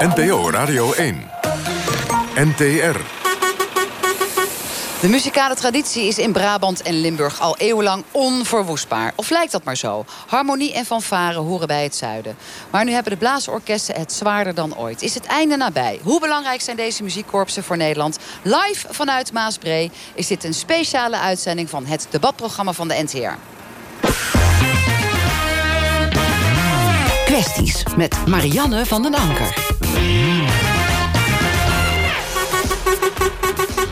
NPO Radio 1. NTR. De muzikale traditie is in Brabant en Limburg al eeuwenlang onverwoestbaar. Of lijkt dat maar zo? Harmonie en fanfare horen bij het zuiden. Maar nu hebben de blaasorkesten het zwaarder dan ooit. Is het einde nabij? Hoe belangrijk zijn deze muziekkorpsen voor Nederland? Live vanuit Maasbree is dit een speciale uitzending van het debatprogramma van de NTR. Kwesties met Marianne van den Anker.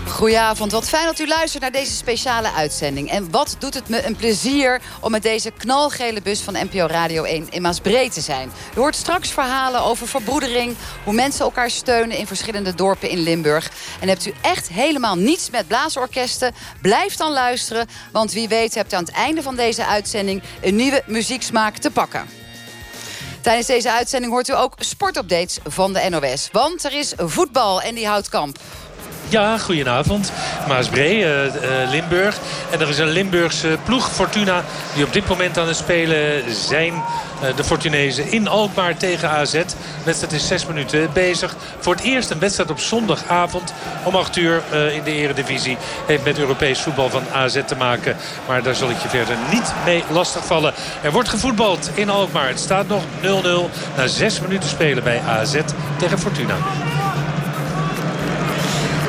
Goedenavond, wat fijn dat u luistert naar deze speciale uitzending. En wat doet het me een plezier om met deze knalgele bus van NPO Radio 1 in Maasbree te zijn. U hoort straks verhalen over verbroedering, hoe mensen elkaar steunen in verschillende dorpen in Limburg. En hebt u echt helemaal niets met blaasorkesten, blijf dan luisteren. Want wie weet hebt u aan het einde van deze uitzending een nieuwe muzieksmaak te pakken. Tijdens deze uitzending hoort u ook sportupdates van de NOS. Want er is voetbal en die houdt kamp. Ja, goedenavond. Maasbree, uh, uh, Limburg. En er is een Limburgse ploeg, Fortuna, die op dit moment aan het spelen zijn. Uh, de Fortunezen in Alkmaar tegen AZ. De wedstrijd is zes minuten bezig. Voor het eerst een wedstrijd op zondagavond om 8 uur in de eredivisie. Heeft met Europees voetbal van AZ te maken. Maar daar zal ik je verder niet mee lastigvallen. Er wordt gevoetbald in Alkmaar. Het staat nog 0-0 na zes minuten spelen bij AZ tegen Fortuna.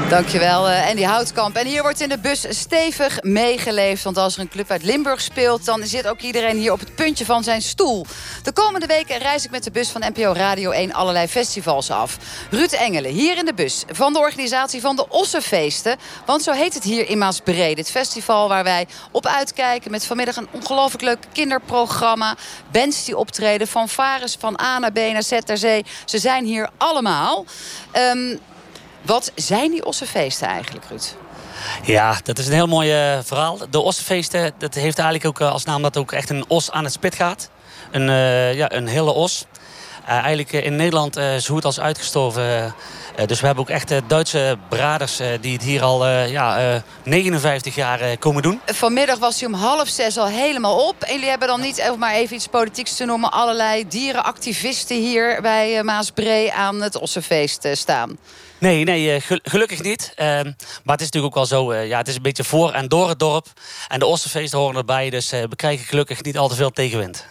Dankjewel, uh, Andy Houtkamp. En hier wordt in de bus stevig meegeleefd. Want als er een club uit Limburg speelt... dan zit ook iedereen hier op het puntje van zijn stoel. De komende weken reis ik met de bus van NPO Radio 1 allerlei festivals af. Ruud Engelen, hier in de bus van de organisatie van de Ossenfeesten. Want zo heet het hier in Maasbree. Dit festival waar wij op uitkijken... met vanmiddag een ongelooflijk leuk kinderprogramma. Bands die optreden, van Vares, van A naar B naar Z ter Zee. Ze zijn hier allemaal. Um, wat zijn die ossenfeesten eigenlijk, Ruud? Ja, dat is een heel mooi uh, verhaal. De ossenfeesten, dat heeft eigenlijk ook uh, als naam dat ook echt een os aan het spit gaat. Een, uh, ja, een hele os. eigenlijk in Nederland is hoe het als uitgestorven. dus we hebben ook echt Duitse braders die het hier al ja, 59 jaar komen doen. Vanmiddag was hij om half zes al helemaal op. En jullie hebben dan niet, maar even iets politieks te noemen... allerlei dierenactivisten hier bij Maasbree aan het ossenfeest staan. Nee, nee gelukkig niet. Uh, maar het is natuurlijk ook wel zo... Uh, ja, het is een beetje voor en door het dorp. En de Ossenfeesten horen erbij. Dus uh, we krijgen gelukkig niet al te veel tegenwind.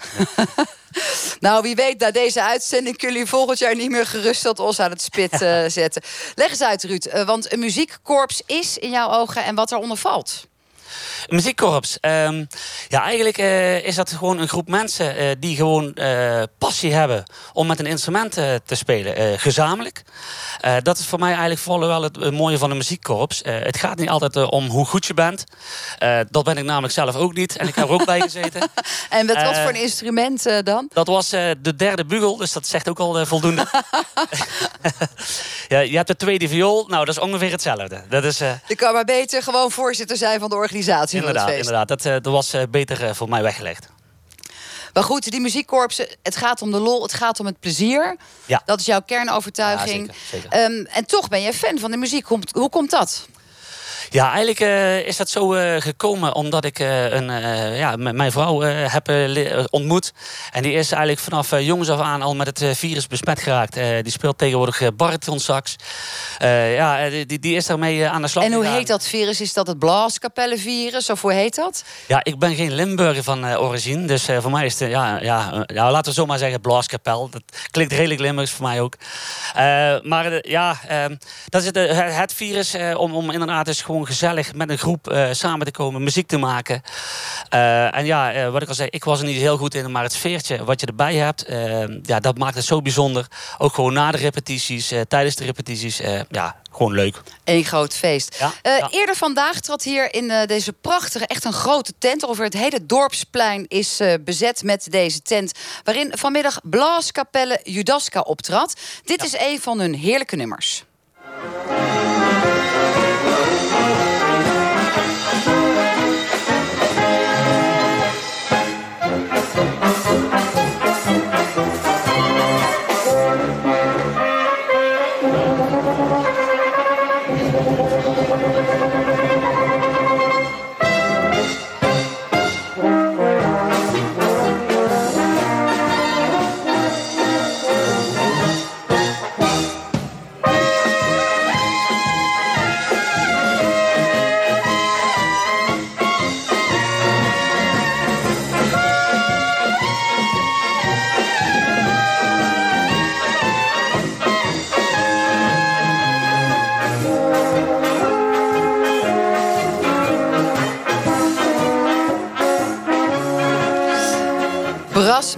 nou, wie weet, na deze uitzending... kunnen jullie volgend jaar niet meer gerust dat Os aan het spit zetten. Leg eens uit, Ruud. want een muziekkorps is in jouw ogen en wat eronder valt. Muziekkorps. Um, ja, eigenlijk uh, is dat gewoon een groep mensen uh, die gewoon uh, passie hebben om met een instrument te spelen, gezamenlijk. dat is voor mij eigenlijk vooral wel het, het mooie van een muziekkorps. het gaat niet altijd om hoe goed je bent. dat ben ik namelijk zelf ook niet. En ik heb er ook bij gezeten. en met wat voor een instrument dan? Dat was de derde bugel, dus dat zegt ook al voldoende. ja, je hebt de tweede viool, nou dat is ongeveer hetzelfde. Dat is, je kan maar beter gewoon voorzitter zijn van de organisatie inderdaad, inderdaad. Dat, uh, dat was uh, beter uh, voor mij weggelegd. Maar goed, die muziekkorpsen, het gaat om de lol, het gaat om het plezier. Ja. Dat is jouw kernovertuiging. Ja, zeker, zeker. Um, en toch ben je fan van de muziek. Hoe, hoe komt dat? Ja, eigenlijk uh, is dat zo uh, gekomen omdat ik uh, een, ja, mijn vrouw heb ontmoet. En die is eigenlijk vanaf jongens af aan al met het virus besmet geraakt. die speelt tegenwoordig baritonsax. ja, die, die is daarmee aan de slag En hoe heet dat virus? Is dat het blaaskapellenvirus? Of hoe heet dat? Ja, ik ben geen Limburger van origine. Dus voor mij is het, ja, ja, ja, laten we zo maar zeggen, blaaskapel. Dat klinkt redelijk Limburgs voor mij ook. maar ja, dat is het, het virus om, om inderdaad dus gewoon gezellig met een groep uh, samen te komen, muziek te maken. Uh, en ja, uh, wat ik al zei, ik was er niet heel goed in, maar het sfeertje wat je erbij hebt, ja, dat maakt het zo bijzonder. Ook gewoon na de repetities, tijdens de repetities, ja, gewoon leuk. Eén groot feest. Ja? Ja. Eerder vandaag trad hier in deze prachtige, echt een grote tent. Over het hele dorpsplein is bezet met deze tent. Waarin vanmiddag Blaaskapelle Judaska optrad. Dit ja. is een van hun heerlijke nummers.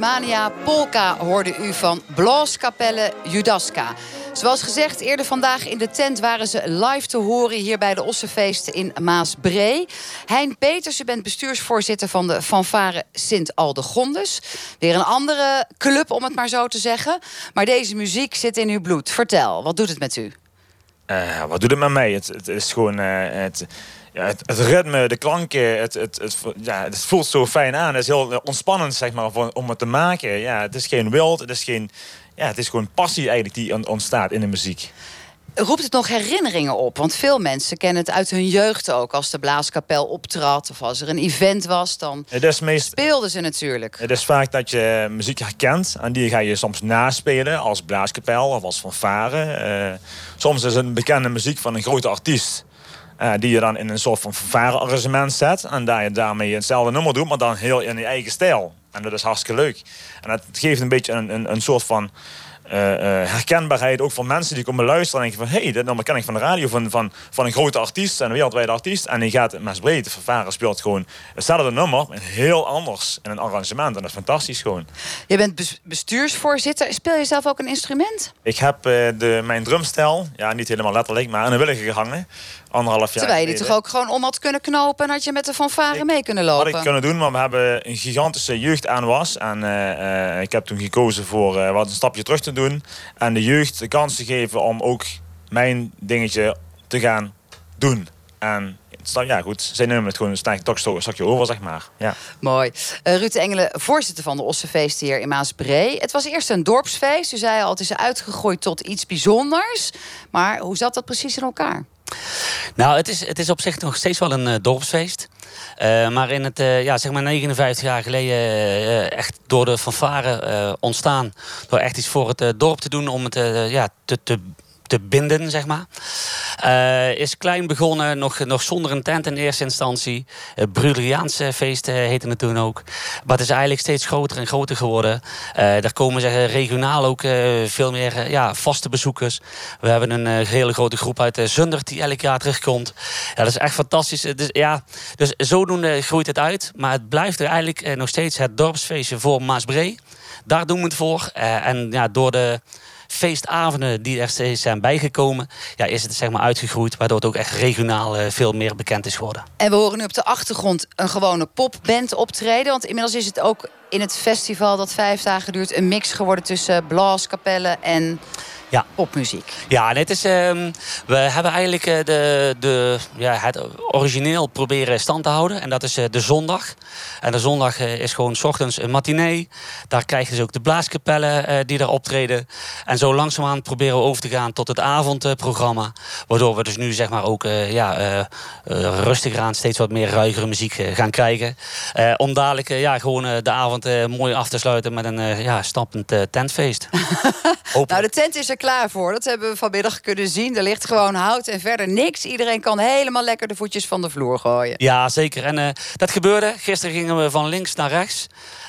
Jazzmania Polka hoorde u van Blaaskapelle Judaska. Zoals gezegd, eerder vandaag in de tent waren ze live te horen... hier bij de Ossenfeesten in Maasbree. Hein Peters, u bent bestuursvoorzitter van de fanfare Sint Aldegondes. Weer een andere club, om het maar zo te zeggen. Maar deze muziek zit in uw bloed. Vertel, wat doet het met u? Uh, wat doet het met mij? Het, het is gewoon... Uh, het, ja, het, het, ritme, de klanken, het, het, het, ja, het voelt zo fijn aan. Het is heel ontspannend zeg maar, om het te maken. Ja, het is geen wild, het is, geen, ja, het is gewoon passie eigenlijk die ontstaat in de muziek. Roept het nog herinneringen op? Want veel mensen kennen het uit hun jeugd ook. Als de blaaskapel optrad of als er een event was, dan meest, speelden ze natuurlijk. Het is vaak dat je muziek herkent en die ga je soms naspelen als blaaskapel of als fanfare. Uh, soms is het een bekende muziek van een grote artiest. Uh, die je dan in een soort van arrangement zet. En daar je daarmee hetzelfde nummer doet, maar dan heel in je eigen stijl. En dat is hartstikke leuk. En dat geeft een beetje een, een, een soort van uh, herkenbaarheid ook voor mensen die komen luisteren. En denken van, hé, hey, dit nummer ken ik van de radio van, van, van een grote artiest, een wereldwijde artiest. En die gaat met breed, de vervaren speelt gewoon hetzelfde nummer, heel anders in een arrangement. En dat is fantastisch gewoon. Je bent bestuursvoorzitter. Speel je zelf ook een instrument? Ik heb uh, de, mijn drumstel, ja, niet helemaal letterlijk, maar in een willige gehangen anderhalf jaar Terwijl je die toch ook gewoon om had kunnen knopen... en had je met de fanfare mee kunnen lopen? Had ik kunnen doen, maar we hebben een gigantische jeugd aan was. En uh, uh, ik heb toen gekozen voor uh, wat een stapje terug te doen. En de jeugd de kans te geven om ook mijn dingetje te gaan doen. En ja, goed, zij nemen het gewoon een toch een stukje over, zeg maar. Ja. Mooi. Uh, Ruud Engelen, voorzitter van de Ossenfeest hier in Maasbree. Het was eerst een dorpsfeest. U zei al, het is uitgegroeid tot iets bijzonders. Maar hoe zat dat precies in elkaar? Nou, het is, het is op zich nog steeds wel een uh, dorpsfeest. Uh, maar in het, uh, ja, zeg maar 59 jaar geleden echt door de fanfare ontstaan. Door echt iets voor het dorp te doen om het ja, te, te te binden, zeg maar. Uh, is klein begonnen, nog, nog zonder een tent in eerste instantie. Uh, Brugeliaanse feesten heette het toen ook. Maar het is eigenlijk steeds groter en groter geworden. Uh, daar komen zeg, regionaal ook veel meer ja, vaste bezoekers. We hebben een hele grote groep uit Zundert die elk jaar terugkomt. Ja, dat is echt fantastisch. Dus, ja, dus zodoende groeit het uit. Maar het blijft er eigenlijk nog steeds het dorpsfeestje voor Maasbree. Daar doen we het voor. en ja, door de feestavonden die er steeds zijn bijgekomen, ja, is het zeg maar uitgegroeid, waardoor het ook echt regionaal uh, veel meer bekend is geworden. En we horen nu op de achtergrond een gewone popband optreden, want inmiddels is het ook in het festival dat vijf dagen duurt een mix geworden tussen blaaskapellen en ja. popmuziek. Ja, dit is, um, we hebben eigenlijk uh, de, de, ja, het origineel proberen stand te houden. En dat is uh, de zondag. En de zondag uh, is gewoon s ochtends een matinee. Daar krijg je dus ook de blaaskapellen die daar optreden. En zo langzaamaan proberen we over te gaan tot het avondprogramma. Waardoor we dus nu zeg maar ook ja, rustiger aan steeds wat meer ruigere muziek gaan krijgen. om dadelijk ja, gewoon de avond mooi af te sluiten met een ja, stappend tentfeest. nou, de tent is er klaar voor. Dat hebben we vanmiddag kunnen zien. Er ligt gewoon hout en verder niks. Iedereen kan helemaal lekker de voetjes van de vloer gooien. Ja, zeker. En uh, dat gebeurde. Gisteren gingen we van links naar rechts.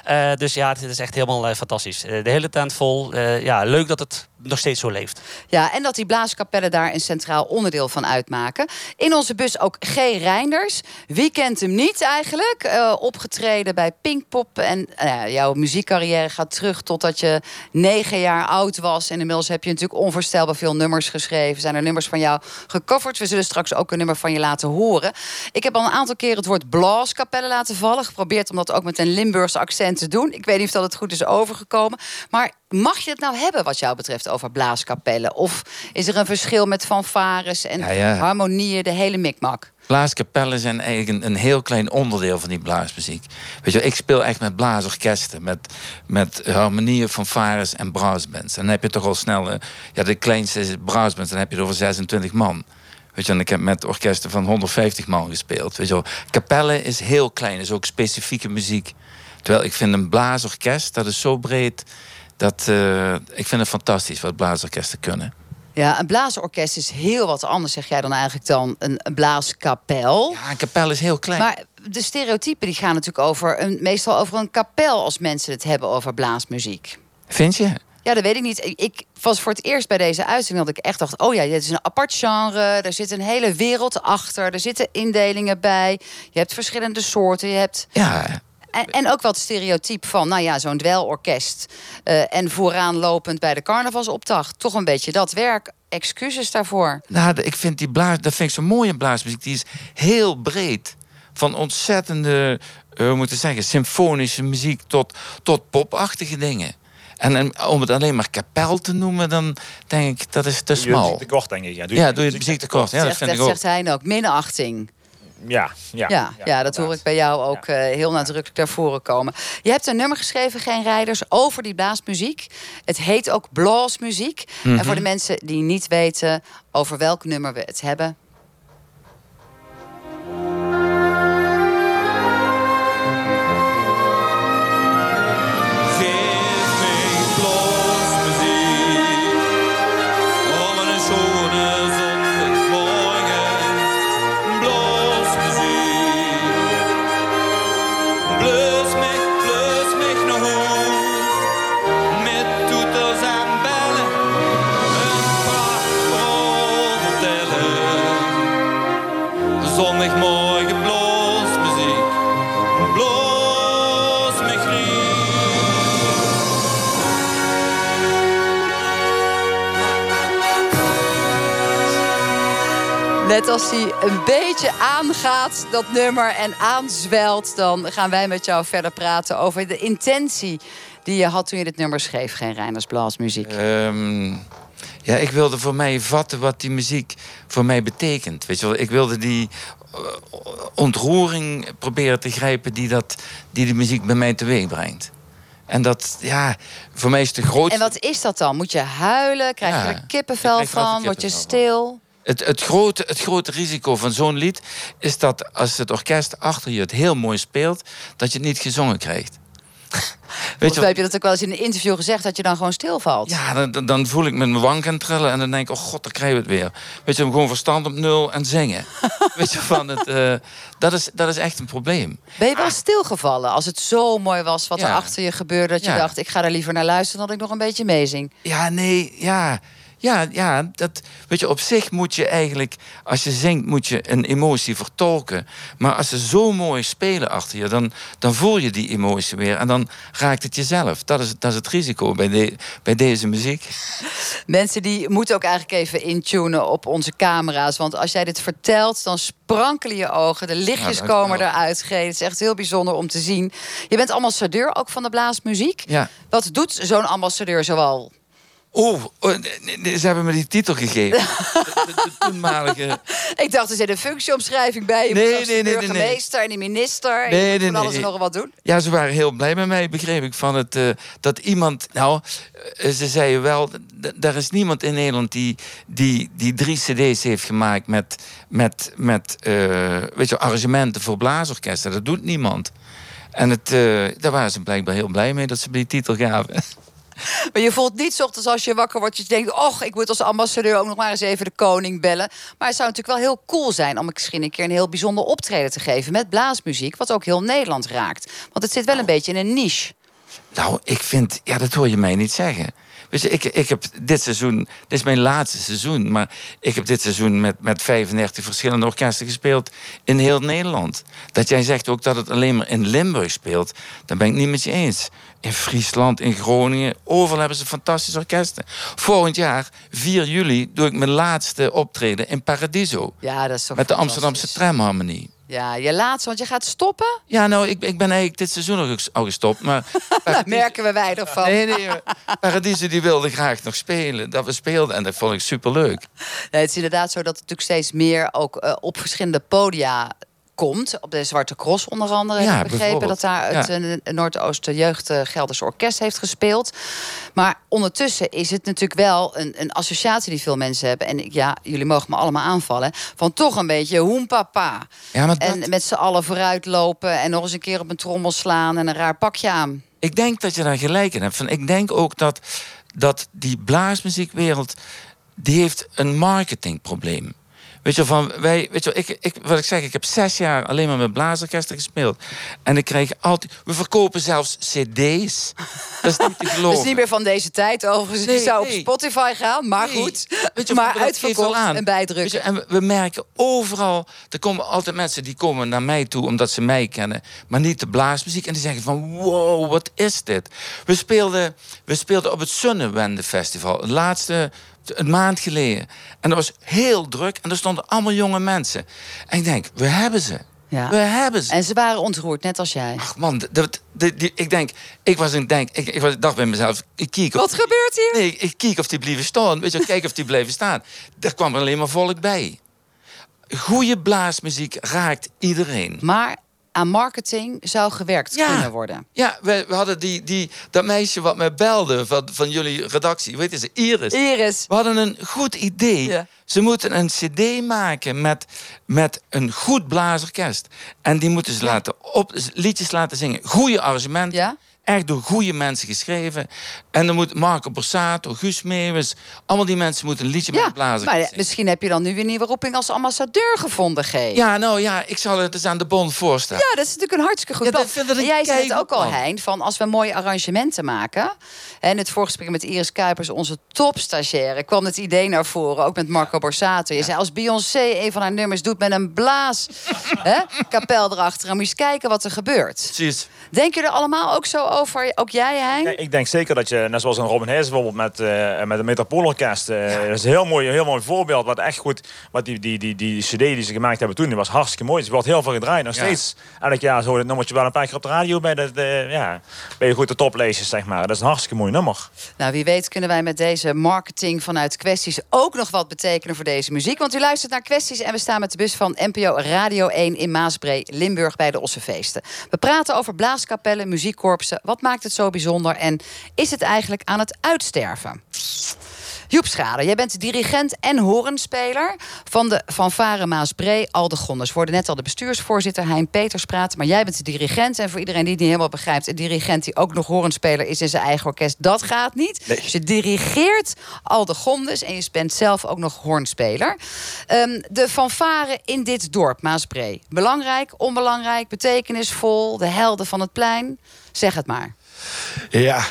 Uh, dus ja, het is echt helemaal uh, fantastisch. de hele tent vol. ja, leuk dat het nog steeds zo leeft. Ja, en dat die blaaskapellen daar een centraal onderdeel van uitmaken. In onze bus ook G. Reinders. Wie kent hem niet eigenlijk? Uh, opgetreden bij Pinkpop. En uh, jouw muziekcarrière gaat terug totdat je negen jaar oud was. En inmiddels heb je natuurlijk onvoorstelbaar veel nummers geschreven. Zijn er nummers van jou gecoverd? We zullen straks ook een nummer van je laten horen. Ik heb al een aantal keer het woord blaaskapellen laten vallen. Geprobeerd om dat ook met een Limburgse accent te doen. Ik weet niet of dat het goed is overgekomen. Maar mag je het nou hebben wat jou betreft over blaaskapellen? Of is er een verschil met fanfares en harmonieën, de hele mikmak? Blaaskapellen zijn eigenlijk een, heel klein onderdeel van die blaasmuziek. Weet je, ik speel echt met blaasorkesten, met, met harmonieën, fanfares en brassbands. En dan heb je toch al snel, ja, de kleinste is brassbands, dan heb je het over 26 man. Weet je, en ik heb met orkesten van 150 man gespeeld. Weet je, kapellen is heel klein, is ook specifieke muziek. Terwijl ik vind een blaasorkest, dat is zo breed dat, uh, ik vind het fantastisch wat blaasorkesten kunnen. Ja, een blaasorkest is heel wat anders, zeg jij dan eigenlijk dan een blaaskapel. Ja, een kapel is heel klein. Maar de stereotypen die gaan natuurlijk over een, meestal over een kapel als mensen het hebben over blaasmuziek. Vind je? Ja, dat weet ik niet. Ik was voor het eerst bij deze uitzending dat ik echt dacht: oh ja, dit is een apart genre. Er zit een hele wereld achter. Er zitten indelingen bij. Je hebt verschillende soorten. Je hebt. Ja, En, en ook wat stereotyp van, nou ja, zo'n dwelorkest. eh, en vooraan lopend bij de carnavalsopdracht. Toch een beetje dat werk. Excuses daarvoor. Nou, ik vind die blaas, dat vind ik zo mooie blaasmuziek. Die is heel breed. Van ontzettende, eh, hoe moet ik zeggen, symfonische muziek tot, tot popachtige dingen. En, en om het alleen maar kapel te noemen, dan denk ik dat is te Doe je smal. muziek tekort, denk ik. Ja, Ja, doe je het muziek tekort. Ja, dat zegt, vind ik dat ook. zegt hij ook. Minachting. Ja, ja, Ja, ja, dat hoor ik bij jou ook eh, heel nadrukkelijk naar voren komen. Je hebt een nummer geschreven, Geen Rijders, over die blaasmuziek. Het heet ook bluesmuziek. En Mhm. voor de mensen die niet weten over welk nummer we het hebben... Net als hij een beetje aangaat, dat nummer, en aanzwelt... dan gaan wij met jou verder praten over de intentie... die je had toen je dit nummer schreef, Geen Rijders Bluesmuziek. Ehm, ja, ik wilde voor mij vatten wat die muziek voor mij betekent. Weet je wel, ik wilde die eh, ontroering proberen te grijpen die, dat, die de muziek bij mij teweeg brengt. En dat, ja, voor mij is de grootste... En wat is dat dan? Moet je huilen? Krijg je Ja, er kippenvel van? Word je van. Het, het, grote, het grote risico van zo'n lied is dat als het orkest achter je het heel mooi speelt, dat je het niet gezongen krijgt. Weet je, heb je dat ook wel eens in een interview gezegd dat je dan gewoon stilvalt? Ja, dan- dan, voel ik met mijn wang gaan trillen en dan denk ik, oh god, dan krijgen we het weer. Weet je, gewoon verstand op nul en zingen. Weet je, van het, eh, dat, is, dat is echt een probleem. Ben je wel stilgevallen als het zo mooi was wat er achter je gebeurde... dat je Ja. dacht, ik ga er liever naar luisteren dan ik nog een beetje meezing? Ja, nee, ja. Ja, ja, dat, weet je, op zich moet je eigenlijk, als je zingt, moet je een emotie vertolken. Maar als ze zo mooi spelen achter je, dan, dan voel je die emotie weer. En dan raakt het jezelf. Dat is, dat is het risico bij, de, bij deze muziek. Mensen die moeten ook eigenlijk even intunen op onze camera's. Want als jij dit vertelt, dan sprankelen je ogen. De lichtjes Ja, komen eruit. Het is echt heel bijzonder om te zien. Je bent ambassadeur ook van de blaasmuziek. Ja. Wat doet zo'n ambassadeur zoal? Oh, oh, nee, nee, ze hebben me die titel gegeven. de, de, de toenmalige... Ik dacht, er zit een functieomschrijving bij. Je Nee, moet nee, de nee, nee, nee. burgemeester en de minister. Nee, en moet nee, van alles nee. en nog wat doen. Ja, ze waren heel blij met mij, begreep ik. Van het, eh, dat iemand. Nou, eh, ze zeiden wel. Er is niemand in Nederland die, die, die drie CD's heeft gemaakt met, met, met eh, weet je, arrangementen voor blaasorkesten. Dat doet niemand. En het, daar waren ze blijkbaar heel blij mee dat ze me die titel gaven. Maar je voelt niet ochtends als je wakker wordt... dat je denkt, och, ik moet als ambassadeur ook nog maar eens even de koning bellen. Maar het zou natuurlijk wel heel cool zijn... om misschien een keer een heel bijzonder optreden te geven... met blaasmuziek, wat ook heel Nederland raakt. Want het zit wel een beetje in een niche. Nou, ik vind, ja, dat hoor je mij niet zeggen. Weet je, ik, ik heb dit seizoen, dit is mijn laatste seizoen, maar ik heb dit seizoen met, met 35 verschillende orkesten gespeeld in heel Nederland. Dat jij zegt ook dat het alleen maar in Limburg speelt, dan ben ik niet met je eens. In Friesland, in Groningen, overal hebben ze fantastische orkesten. Volgend jaar, 4 juli, doe ik mijn laatste optreden in Paradiso. Ja, dat is toch Met de. Amsterdamse tramharmonie. Ja, je laatste, want je gaat stoppen. Ja, nou, ik, ik ben eigenlijk dit seizoen al al gestopt, maar... Daar merken we weinig van. Nee, nee, maar Paradiso die wilde graag nog spelen. Dat we speelden en dat vond ik superleuk. Nee, het is inderdaad zo dat het natuurlijk steeds meer ook eh, op verschillende podia komt. Op de Zwarte Cross onder andere. Ja, ik begrepen dat daar het Ja. eh, Noordoosten Jeugd eh, Gelderse Orkest heeft gespeeld. Maar ondertussen is het natuurlijk wel een, een associatie die veel mensen hebben. En ja, jullie mogen me allemaal aanvallen. Van toch een beetje hoempapa. Ja, maar dat- En met z'n allen vooruitlopen en nog eens een keer op een trommel slaan en een raar pakje aan. Ik denk dat je daar gelijk in hebt. Van, ik denk ook dat, dat die blaasmuziekwereld... die heeft een marketingprobleem. Weet je, van wij, weet je, ik, ik, wat ik zeg, ik heb zes jaar alleen maar met blaasorkesten gespeeld. En ik krijg altijd. We verkopen zelfs CD's. Dat is niet te geloven. Dat is niet meer van deze tijd overigens. Nee, je zou nee. op Spotify gaan, maar Nee. goed. Weet je, maar uitverkocht aan. en bijdrukken. Weet je, en we, we merken overal, er komen altijd mensen die komen naar mij toe omdat ze mij kennen, maar niet de blaasmuziek. En die zeggen van, wow, wat is dit? We speelden, we speelden op het Zonnewende Festival, het laatste, een maand geleden. En dat was heel druk en er stonden allemaal jonge mensen. En ik denk, we hebben ze. Ja. We hebben ze. En ze waren ontroerd, net als jij. Ach man, dat, dat- die- ik denk, ik was een denk, ik, ik was- dacht bij mezelf, ik kijk Wat gebeurt hier? Nee, ik kijk of die blijven staan. Weet je, kijk of die blijven staan. Daar kwam er alleen maar volk bij. Goede blaasmuziek raakt iedereen. Maar aan marketing zou gewerkt Ja. kunnen worden. Ja, we, we hadden die, die, dat meisje wat mij belde van, van jullie redactie. Weet je ze? Iris. Iris. We hadden een goed idee. Ja. Ze moeten een cd maken met, met een goed blaasorkest. En die moeten ze laten op, liedjes laten zingen. Goede arrangementen. Ja. Echt door goede mensen geschreven. En dan moet Marco Borsato, Guus Meeuwis... allemaal die mensen moeten een liedje met Ja, een blaasorkest maar zingen. misschien heb je dan nu weer nieuwe roeping als ambassadeur gevonden, G. Ja, nou ja, ik zal het eens aan de bon voorstellen. Ja, dat is natuurlijk een hartstikke goed Ja, dat plan. vind ik En jij zei het ook al. Hein, van als we mooie arrangementen maken. En het voorgesprek met Iris Kuipers, onze topstagiaire, kwam het idee naar voren, ook met Marco Borsato. Je zei, als Beyoncé een van haar nummers doet met een blaas hè, kapel erachter, dan moet je eens kijken wat er gebeurt. Precies. Denken jullie er allemaal ook zo over? Ook jij, Hein? Ja, ik denk zeker dat je, net zoals een Robin Hees bijvoorbeeld met, eh met een Metropoolorkest. eh dat is een heel mooi, heel mooi voorbeeld. Wat echt goed, wat die, die, die, die CD die ze gemaakt hebben toen, die was hartstikke mooi. Ze wordt heel veel gedraaid. Nog Ja. steeds, elk jaar zo, dat nummertje wel een paar keer op de radio bij de, de, ja, bij de goede topleesjes, zeg maar. Dat is een hartstikke mooi nummer. Nou, wie weet kunnen wij met deze marketing vanuit kwesties ook nog wat betekenen voor deze muziek. Want u luistert naar kwesties en we staan met de bus van NPO Radio 1 in Maasbree, Limburg bij de Ossefeesten. We praten over blaaskapellen, muziekkorpsen. Wat maakt het zo bijzonder en is het eigenlijk aan het uitsterven? Joep Schade, jij bent dirigent en horenspeler van de fanfare Maasbree Aldegonders. We hoorden net al de bestuursvoorzitter Hein Peters praten, maar jij bent de dirigent. En voor iedereen die het niet helemaal begrijpt, een dirigent die ook nog horenspeler is in zijn eigen orkest, dat gaat niet. Nee. Dus je dirigeert Aldegondes en je bent zelf ook nog hoornspeler. Ehm, de fanfare in dit dorp, Maasbree. Belangrijk, onbelangrijk, betekenisvol, de helden van het plein. Zeg het maar. Ja,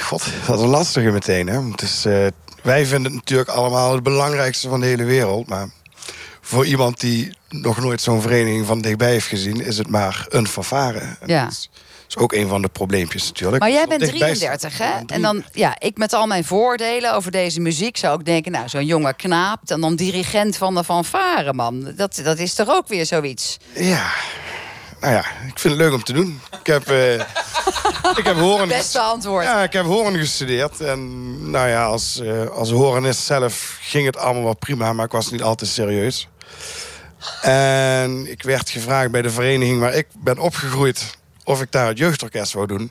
god, dat is een lastige meteen. Hè? Het is, eh, wij vinden het natuurlijk allemaal het belangrijkste van de hele wereld. Maar voor iemand die nog nooit zo'n vereniging van dichtbij heeft gezien... is het maar een fanfare. En Ja. Dat is, is ook een van de probleempjes natuurlijk. Maar jij bent dichtbij 33, staan. hè? En dan, ja, ik met al mijn voordelen over deze muziek zou ook denken, nou, zo'n jonge knaap en dan dirigent van de fanfare, man. Dat, dat is toch ook weer zoiets? Ja, nou ja, ik vind het leuk om te doen. Ik heb, eh, ik heb horen... Beste antwoord. Ja, ik heb horen gestudeerd. En nou ja, als, eh als horenist zelf ging het allemaal wel prima, maar ik was niet altijd serieus. En ik werd gevraagd bij de vereniging waar ik ben opgegroeid of ik daar het jeugdorkest wou doen.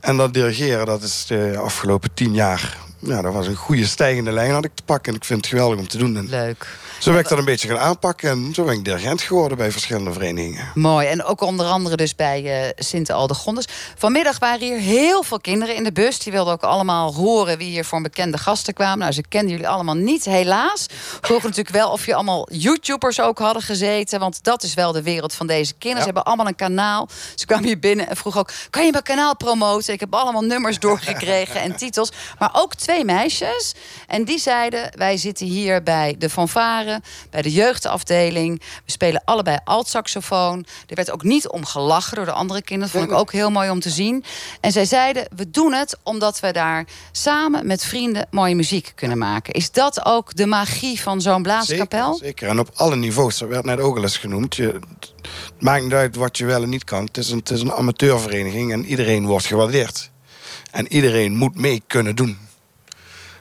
En dat dirigeren, dat is de afgelopen tien jaar. Ja, dat was een goede stijgende lijn had ik te pakken. En ik vind het geweldig om te doen. En Leuk. zo ben ik dat een beetje gaan aanpakken. En zo ben ik dirigent geworden bij verschillende verenigingen. Mooi. En ook onder andere dus bij eh Sint Aldegondes. Vanmiddag waren hier heel veel kinderen in de bus. Die wilden ook allemaal horen wie hier voor bekende gasten kwamen. Nou, ze kenden jullie allemaal niet, helaas. Vroegen natuurlijk wel of je allemaal YouTubers ook hadden gezeten. Want dat is wel de wereld van deze kinderen. Ze hebben allemaal een kanaal. Ze kwamen hier binnen en vroegen ook... kan je mijn kanaal promoten? Ik heb allemaal nummers doorgekregen en titels. Maar ook twee meisjes. En die zeiden, wij zitten hier bij de fanfare... bij de jeugdafdeling. We spelen allebei altsaxofoon. Er werd ook niet om gelachen door de andere kinderen. Dat vond ik ook heel mooi om te zien. En zij zeiden, we doen het omdat we daar samen met vrienden mooie muziek kunnen maken. Is dat ook de magie van zo'n blaaskapel? Zeker, zeker. En op alle niveaus. Dat werd net ook al eens genoemd. Je, het maakt niet uit wat je wel en niet kan. Het is, een, het is een amateurvereniging en iedereen wordt gewaardeerd. En iedereen moet mee kunnen doen.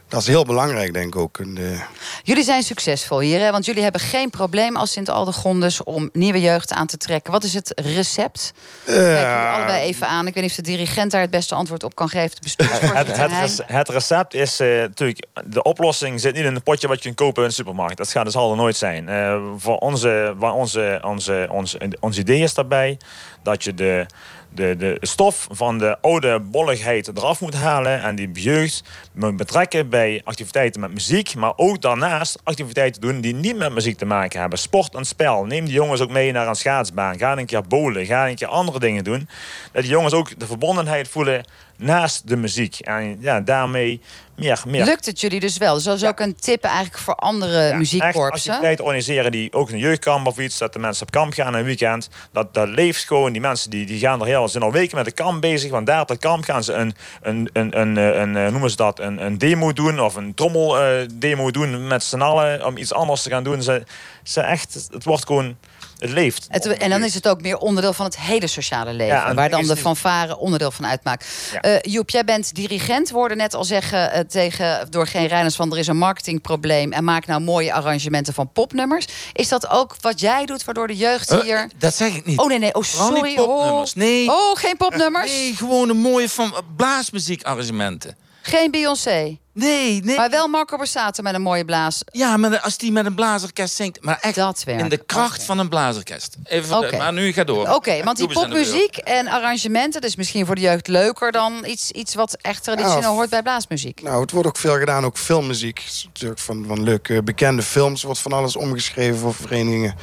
Dat is heel belangrijk, denk ik ook. En, eh, Jullie zijn succesvol hier, hè? want jullie hebben geen probleem als Sint-Aldegondes om nieuwe jeugd aan te trekken. Wat is het recept? Kijk jullie allebei even aan. Ik weet niet of de dirigent daar het beste antwoord op kan geven. De Het, het, het recept is eh, natuurlijk... De oplossing zit niet in een potje wat je kunt kopen in de supermarkt. Dat gaat dus zal er nooit zijn. Eh, voor onze, waar onze, onze, onze, ons idee is daarbij... dat je de, de, de stof van de oude bolligheid eraf moet halen. En die jeugd betrekken bij activiteiten met muziek. Maar ook daarnaast activiteiten doen die niet met muziek te maken hebben. Sport en spel. Neem die jongens ook mee naar een schaatsbaan. Ga een keer bowlen. Ga een keer andere dingen doen. Dat die jongens ook de verbondenheid voelen naast de muziek. En ja, daarmee meer... meer Lukt het jullie dus wel? Dus dat is ook een tip eigenlijk voor andere echt muziekkorpsen. activiteiten organiseren die ook een jeugdkamp of iets, dat de mensen op kamp gaan een weekend. Dat, dat leeft gewoon. Die mensen die, die gaan er heel, zijn al weken met de kamp bezig. Want daar op dat kamp gaan ze een, een, een, een, een, een eh, noemen ze dat, een, een demo doen of een trommel eh, demo doen met z'n allen om iets anders te gaan doen. Ze, ze echt, het wordt gewoon, het leeft. Het- en dan is het ook meer onderdeel van het hele sociale leven. Ja, waar dan de fanfare onderdeel van uitmaakt. Ja. Eh, Joep, jij bent dirigent. Woorden net al zeggen eh, tegen, door geen Reiners van... er is een marketingprobleem en maak nou mooie arrangementen van popnummers. Is dat ook wat jij doet, waardoor de jeugd Eh, hier... dat zeg ik niet. Oh nee, nee. Oh, sorry. popnummers. Oh. Nee. Oh, geen popnummers? Nee, gewoon een mooie van blaasmuziekarrangementen. Geen Beyoncé. Nee, nee. Maar wel Marco Borsato met een mooie blaas. Ja, maar als die met een blazerkest zingt. Maar echt Dat werkt. in de kracht van een blazerkest. Even. Maar nu ga door. Oké, want die popmuziek en arrangementen... dat is misschien voor de jeugd leuker dan iets, iets wat echt traditioneel hoort bij blaasmuziek. Nou, het wordt ook veel gedaan, ook filmmuziek. Natuurlijk van, van leuke bekende films wordt van alles omgeschreven voor verenigingen.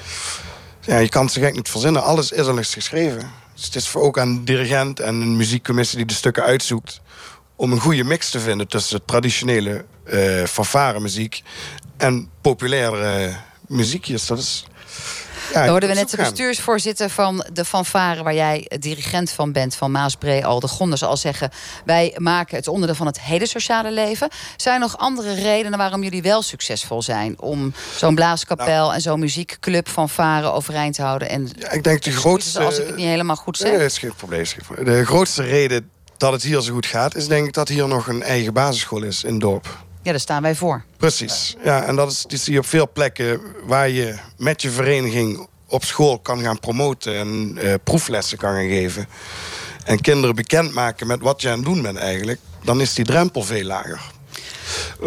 Ja, je kan het zo gek niet verzinnen. Alles is al eens geschreven. Dus het is voor ook aan de dirigent en een muziekcommissie die de stukken uitzoekt... om een goede mix te vinden tussen traditionele eh fanfare muziek en populaire muziekjes. Dat is... Ja, Dan hoorden we net de bestuursvoorzitter van de fanfare... waar jij eh, dirigent van bent, van Maasbree Aldegondes... al zeggen, wij maken het onderdeel van het hele sociale leven. Zijn er nog andere redenen waarom jullie wel succesvol zijn... om zo'n blaaskapel en zo'n muziekclub fanfare overeind te houden? En Ja, ik denk de grootste... als ik het niet helemaal goed zeg. Nee, is geen probleem. De grootste reden dat het hier zo goed gaat... is denk ik dat hier nog een eigen basisschool is in het dorp. Ja, daar staan wij voor. Precies. Ja, en dat is, die zie je op veel plekken waar je met je vereniging op school kan gaan promoten en eh, proeflessen kan gaan geven. En kinderen bekendmaken met wat je aan het doen bent eigenlijk. Dan is die drempel veel lager.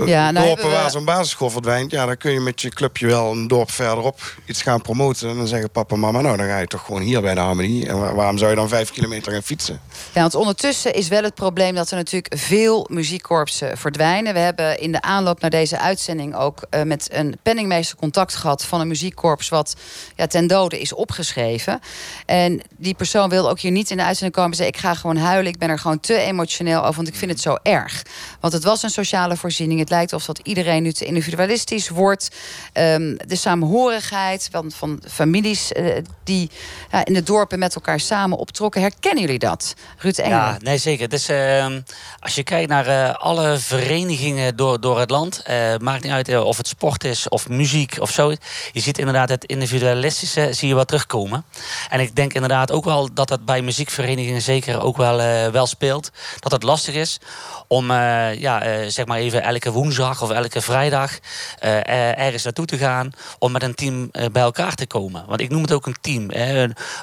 Ja, nou dorpen we- waar zo'n basisschool verdwijnt, ja, dan kun je met je clubje wel een dorp verderop iets gaan promoten. En dan zeggen papa en mama, nou dan ga je toch gewoon hier bij de Harmonie. En waar- waarom zou je dan vijf kilometer gaan fietsen? Ja, want ondertussen is wel het probleem dat er natuurlijk veel muziekkorpsen verdwijnen. We hebben in de aanloop naar deze uitzending ook eh, met een penningmeester contact gehad van een muziekkorps wat ja, ten dode is opgeschreven. En die persoon wilde ook hier niet in de uitzending komen en zei: Ik ga gewoon huilen. Ik ben er gewoon te emotioneel over, want ik vind het zo erg. Want het was een sociale voorziening. Het lijkt alsof dat iedereen nu te individualistisch wordt. Ehm, de samenhorigheid van, van families eh, die ja, in de dorpen met elkaar samen optrokken. Herkennen jullie dat? Ruud Engelen. Ja, nee, zeker. Dus, ehm, als je kijkt naar eh, alle verenigingen door, door het land, eh, maakt niet uit of het sport is of muziek of zo. Je ziet inderdaad het individualistische zie je wel terugkomen. En ik denk inderdaad ook wel dat dat bij muziekverenigingen zeker ook wel, wel speelt. Dat het lastig is om ja, zeg maar even elke woensdag of elke vrijdag eh, er- ergens naartoe te gaan om met een team eh, bij elkaar te komen. Want ik noem het ook een team.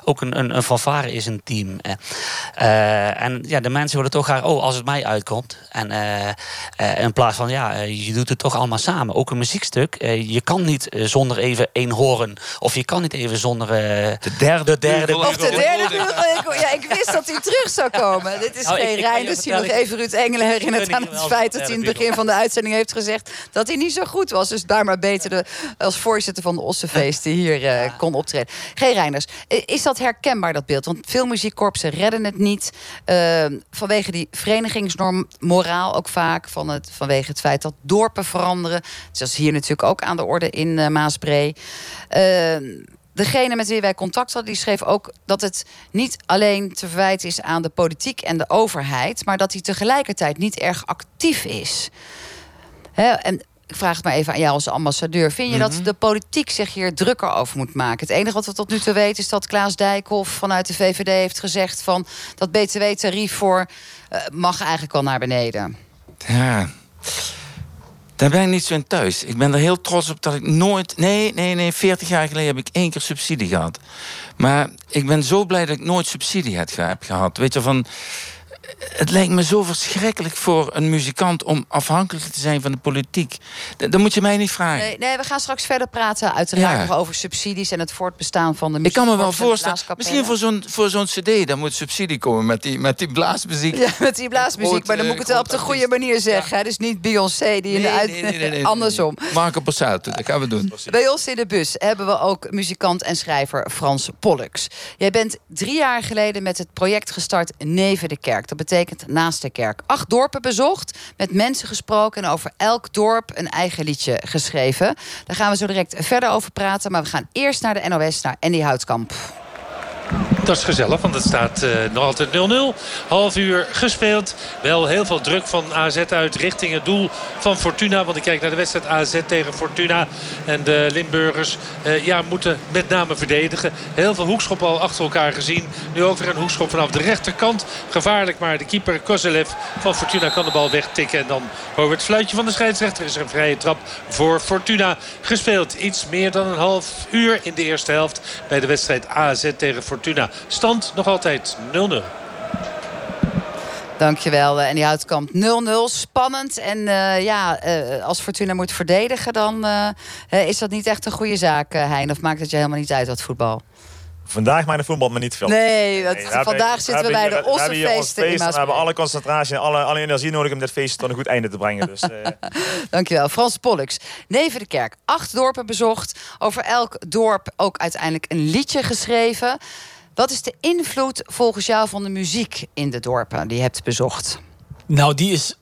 Ook een, een, een fanfare is een team. eh. Eh, en ja, de mensen willen toch graag, oh, als het mij uitkomt. En eh, eh, in plaats van, ja, eh, je doet het toch allemaal samen. Ook een muziekstuk. eh, je kan niet eh, zonder even één horen. Of je kan niet even zonder eh, De derde, de derde. Of de derde ik, ja, ik wist dat hij terug zou komen. Dit is Nou, geen je Rijn, dus die nog even Ruud Engelen herinnert aan je het feit dat hij in het begin van de uitzending heeft gezegd dat hij niet zo goed was. Dus daar maar beter de, als voorzitter van de Ossenfeesten hier eh, kon optreden. Geen Reiners, is dat herkenbaar dat beeld? Want veel muziekkorpsen redden het niet eh, vanwege die verenigingsnorm moraal ook vaak. Van het, vanwege het feit dat dorpen veranderen. Dus dat is hier natuurlijk ook aan de orde in eh, Maasbree. Eh, Degene met wie wij contact hadden, die schreef ook dat het niet alleen te verwijten is aan de politiek en de overheid, maar dat hij tegelijkertijd niet erg actief is. Hè, en ik vraag het maar even aan jou als ambassadeur. Vind je dat de politiek zich hier drukker over moet maken? Het enige wat we tot nu toe weten is dat Klaas Dijkhoff vanuit de VVD heeft gezegd van dat btw-tarief voor eh, mag eigenlijk wel naar beneden. Ja. Daar ben ik niet zo in thuis. Ik ben er heel trots op dat ik nooit... Nee, nee, nee. 40 jaar geleden heb ik één keer subsidie gehad. Maar ik ben zo blij dat ik nooit subsidie heb ge- heb gehad. Weet je, van... het lijkt me zo verschrikkelijk voor een muzikant om afhankelijk te zijn van de politiek. D- dat moet je mij niet vragen. Nee, nee, we gaan straks verder praten uiteraard Ja. nog over subsidies en het voortbestaan van de Ik muziek. kan me wel voorstellen. Misschien voor zo'n, voor zo'n cd, dan moet subsidie komen met die, met die blaasmuziek. Ja, met die blaasmuziek, maar dan eh, moet ik het wel op de goede manier zeggen. hè. Dus niet Beyoncé die in de uit... nee, nee, nee. Andersom. Marco Borsato, dat gaan we doen. Bij ons in de bus hebben we ook muzikant en schrijver Frans Pollux. Jij bent drie jaar geleden met het project gestart Neven de Kerk. Betekent naast de kerk. Acht dorpen bezocht, met mensen gesproken... en over elk dorp een eigen liedje geschreven. Daar gaan we zo direct verder over praten. Maar we gaan eerst naar de NOS, naar Andy Houtkamp. Dat is gezellig, want het staat eh, nog altijd 0-0. Half uur gespeeld. Wel heel veel druk van AZ uit richting het doel van Fortuna. Want ik kijk naar de wedstrijd AZ tegen Fortuna. En de Limburgers eh, ja, moeten met name verdedigen. Heel veel hoekschoppen al achter elkaar gezien. Nu ook weer een hoekschop vanaf de rechterkant. Gevaarlijk, maar de keeper Kozelev van Fortuna kan de bal wegtikken. En dan horen het fluitje van de scheidsrechter. Er is een vrije trap voor Fortuna gespeeld. Iets meer dan een half uur in de eerste helft bij de wedstrijd AZ tegen Fortuna. Stand nog altijd 0-0. Dankjewel, eh, Andy Houtkamp. 0-0, spannend. En eh, ja, eh, als Fortuna moet verdedigen... dan is dat niet echt een goede zaak, Hein. Of maakt het je helemaal niet uit, wat voetbal? Vandaag maakt de voetbal me niet veel. Nee, dat, Nee, we hebben- vandaag we zitten we bij de we Ossenfeesten en We hebben alle concentratie en alle, alle energie nodig om dit feest tot een goed einde te brengen. Dus, eh, Dankjewel. Frans Pollux. Neven de Kerk. Acht dorpen bezocht. Over elk dorp ook uiteindelijk een liedje geschreven. Wat is de invloed volgens jou van de muziek in de dorpen die je hebt bezocht? Nou, die is,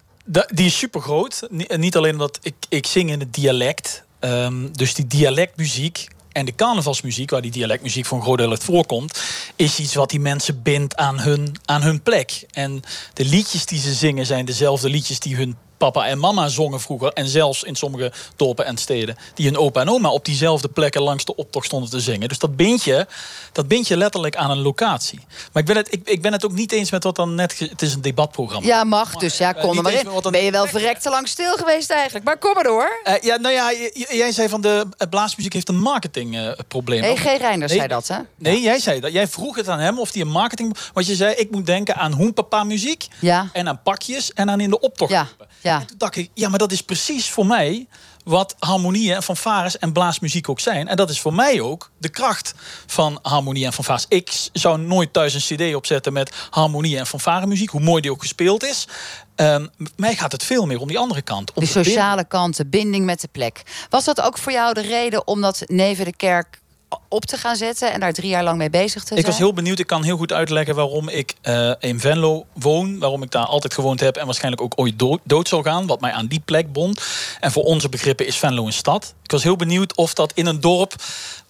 die is super groot. Niet alleen omdat ik, ik zing in het dialect. Ehm, dus die dialectmuziek en de carnavalsmuziek, waar die dialectmuziek voor een groot deel uit voorkomt, is iets wat die mensen bindt aan hun, aan hun plek. En de liedjes die ze zingen zijn dezelfde liedjes die hun papa en mama zongen vroeger. En zelfs in sommige dorpen en steden. Die hun opa en oma op diezelfde plekken langs de optocht stonden te zingen. Dus dat bind je, dat bind je letterlijk aan een locatie. Maar ik ben het, ik, ik ben het ook niet eens met wat dan net... Het is een debatprogramma. Ja, mag. Dus ja, kom niet er maar in. dan- Ben je wel verrekt te lang stil geweest eigenlijk. Maar kom maar door. Eh, ja, nou ja, jij zei van de eh, blaasmuziek heeft een marketingprobleem. Hey, G. Reinders Nee. zei dat, hè? Nee, jij zei dat. Jij vroeg het aan hem of hij een marketing... Want je zei, ik moet denken aan hoenpapa muziek. Ja. En aan pakjes en aan in de optocht. Ja, ja. Toen dacht ik, ja, maar dat is precies voor mij wat harmonieën en fanfares en blaasmuziek ook zijn. En dat is voor mij ook de kracht van harmonie en fanfares. Ik zou nooit thuis een cd opzetten met harmonie en fanfaremuziek, hoe mooi die ook gespeeld is. Ehm, mij gaat het veel meer om die andere kant. Om binden. sociale kant, de binding met de plek. Was dat ook voor jou de reden om dat Neven de Kerk op te gaan zetten... en daar drie jaar lang mee bezig te zijn? Ik was heel benieuwd. Ik kan heel goed uitleggen waarom ik eh, in Venlo woon. Waarom ik daar altijd gewoond heb. En waarschijnlijk ook ooit dood, dood zou gaan. Wat mij aan die plek bond. En voor onze begrippen is Venlo een stad. Was heel benieuwd of dat in een dorp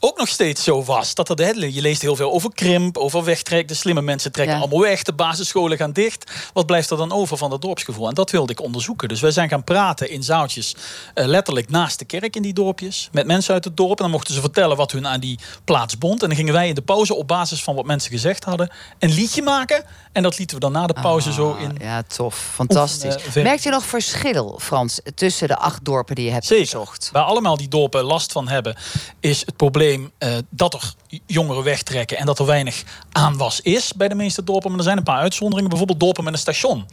ook nog steeds zo was. Dat er de, je leest heel veel over krimp, over wegtrek. De slimme mensen trekken Ja. allemaal weg. De basisscholen gaan dicht. Wat blijft er dan over van dat dorpsgevoel? En dat wilde ik onderzoeken. Dus wij zijn gaan praten in zaaltjes. eh, letterlijk naast de kerk in die dorpjes. Met mensen uit het dorp. En dan mochten ze vertellen wat hun aan die plaats bond. En dan gingen wij in de pauze op basis van wat mensen gezegd hadden... een liedje maken. En dat lieten we dan na de pauze zo in. Ah, Ja, tof. Fantastisch. Oefenen, ver- Merkt je nog verschil, Frans, tussen de acht dorpen die je hebt Zeker. bezocht? Waar allemaal die dorpen last van hebben, is het probleem eh, dat er jongeren wegtrekken en dat er weinig aanwas is bij de meeste dorpen. Maar er zijn een paar uitzonderingen. Bijvoorbeeld dorpen met een station.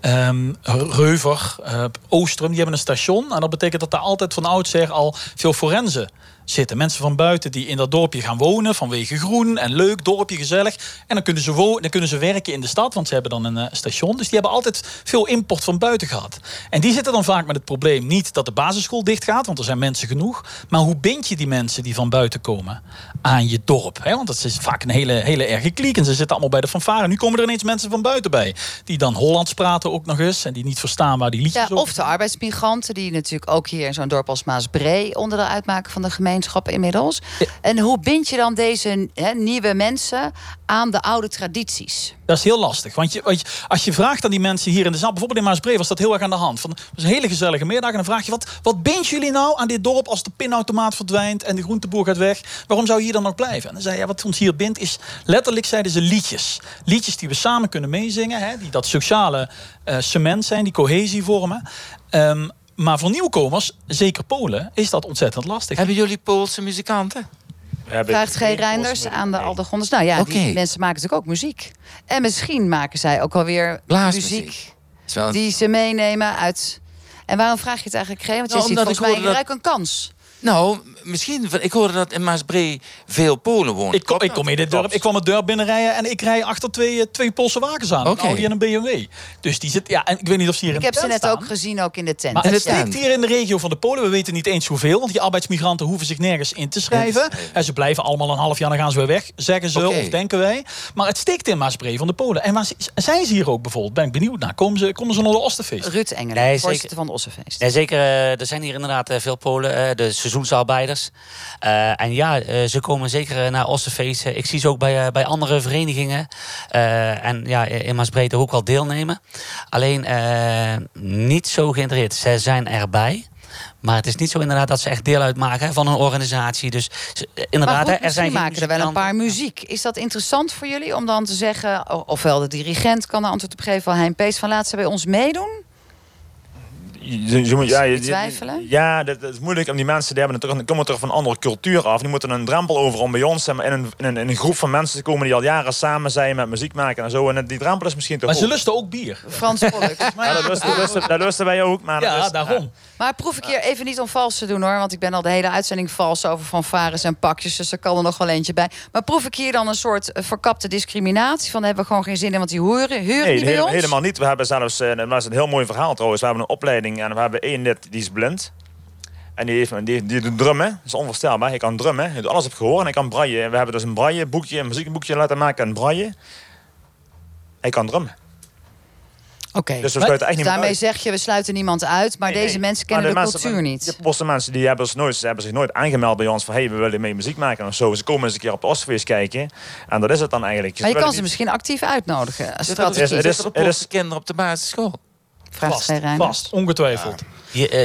Ehm, Reuver, eh, Oostrum, die hebben een station. En dat betekent dat daar altijd van oudsher al veel forensen zitten. Mensen van buiten die in dat dorpje gaan wonen vanwege groen en leuk, dorpje, gezellig. En dan kunnen ze, wo- dan kunnen ze werken in de stad, want ze hebben dan een eh, station. Dus die hebben altijd veel import van buiten gehad. En die zitten dan vaak met het probleem niet dat de basisschool dicht gaat, want er zijn mensen genoeg. Maar hoe bind je die mensen die van buiten komen aan je dorp? Hè? Want dat is vaak een hele, hele erge kliek en ze zitten allemaal bij de fanfare. Nu komen er ineens mensen van buiten bij, die dan Hollands praten ook nog eens en die niet verstaan waar die liedjes Ja, of de arbeidsmigranten, die natuurlijk ook hier in zo'n dorp als Maasbree onderdeel uitmaken van de gemeenschap inmiddels. En hoe bind je dan deze nieuwe mensen aan de oude tradities? Dat is heel lastig. Want je, als je vraagt aan die mensen hier in de zaal, bijvoorbeeld in Maasbree was dat heel erg aan de hand. Van, het was een hele gezellige middag. En dan vraag je, wat, wat bindt jullie nou aan dit dorp als de pinautomaat verdwijnt en de groenteboer gaat weg? Waarom zou je hier dan nog blijven? En dan zei je, ja, wat ons hier bindt is, letterlijk zeiden ze liedjes. Liedjes die we samen kunnen meezingen, hè, die dat sociale eh, cement zijn, die cohesie vormen. Ehm, maar voor nieuwkomers, zeker Polen, is dat ontzettend lastig. Hebben jullie Poolse muzikanten? We hebben Vraagt G. geen Reinders aan de muziek. Aldegonders. Nou ja, die Oké. mensen maken natuurlijk ook muziek. En misschien maken zij ook alweer muziek een- die ze meenemen uit... En waarom vraag je het eigenlijk, G? Want je Nou, ziet omdat volgens ik mij hoorde Rijk een kans. Nou, misschien. van- Ik hoorde dat in Maasbree veel Polen wonen. Ik, kom, ik, kom in dit dorp, ik kwam het dorp binnenrijden en ik rij achter twee, eh, twee Poolse wagens aan. Oké. Een Audi en een BMW. Dus die zit, ja, en ik weet niet of ze hier Ik in heb de ze net ook gezien, ook in de tent. Maar het steekt hier in de regio van de Polen. We weten niet eens hoeveel, want die arbeidsmigranten hoeven zich nergens in te schrijven. En ze blijven allemaal een half jaar, dan gaan ze weer weg, zeggen ze, of denken wij. Maar het steekt in Maasbree van de Polen. En zijn ze hier ook bijvoorbeeld? Ben ik benieuwd naar. Komen ze, komen ze naar de Osterfeest? Ruud Engelen, Nee, voorzitter zeker. van de Ossenfeest. Ja, zeker. eh, er zijn hier inderdaad eh, veel Polen, eh, de seizoensarbeiders. Eh, en ja, eh, ze komen zeker eh, naar Ossenfeest. Eh, Ik zie ze ook bij, bij andere verenigingen. En ja, in Maasbreed ook wel deelnemen. Alleen niet zo geïnteresseerd. Ze zijn erbij. Maar het is niet zo inderdaad dat ze echt deel uitmaken van een organisatie. Dus inderdaad, goed, er zijn maken er wel een paar muziek. Is dat interessant voor jullie om dan te zeggen... ofwel de dirigent kan er antwoord op geven... Hein Pees van laat ze bij ons meedoen? Je, je moet, ja, je, Twijfelen? Ja, dat, dat is moeilijk om die mensen die hebben natuurlijk, die komen toch van een andere cultuur af. Die moeten een drempel over om bij ons in, een, in, een, in een groep van mensen te komen die al jaren samen zijn met muziek maken en zo. En die drempel is misschien te Maar hoog. ze lusten ook bier. Frans Pollux. Ja, dat lusten, dat lusten- dat lusten wij ook. Maar dat Ja, is- daarom. Maar proef ik hier even niet om vals te doen hoor. Want ik ben al de hele uitzending vals over fanfares en pakjes. Dus er kan er nog wel eentje bij. Maar proef ik hier dan een soort eh, verkapte discriminatie? Van daar hebben we gewoon geen zin in, want die horen, huren Nee, niet bij ons? helemaal niet. We hebben zelfs, eh, dat was een heel mooi verhaal trouwens. We hebben een opleiding en we hebben één lid die is blind. En die, heeft, die, die doet drummen. Dat is onvoorstelbaar. Hij kan drummen. Hij doet alles op gehoor en hij kan braille. We hebben dus een braille boekje, een muziekboekje laten maken en braille. Hij kan drummen. Oké, Dus we sluiten echt niet daarmee uit. zeg je we sluiten niemand uit. Maar Nee, deze nee. mensen kennen de, mensen cultuur niet. Hebt Poolse mensen die hebben, zich nooit, ze hebben zich nooit aangemeld bij ons van hey, we willen mee muziek maken of zo. Ze komen eens een keer op de Oostfeest kijken. En dat is het dan eigenlijk. Maar je kan ze niet- misschien actief uitnodigen. Er- strategie. het is- zitten er het is- Poolse kinderen op de basisschool? Vraagt Vast, vast, ongetwijfeld.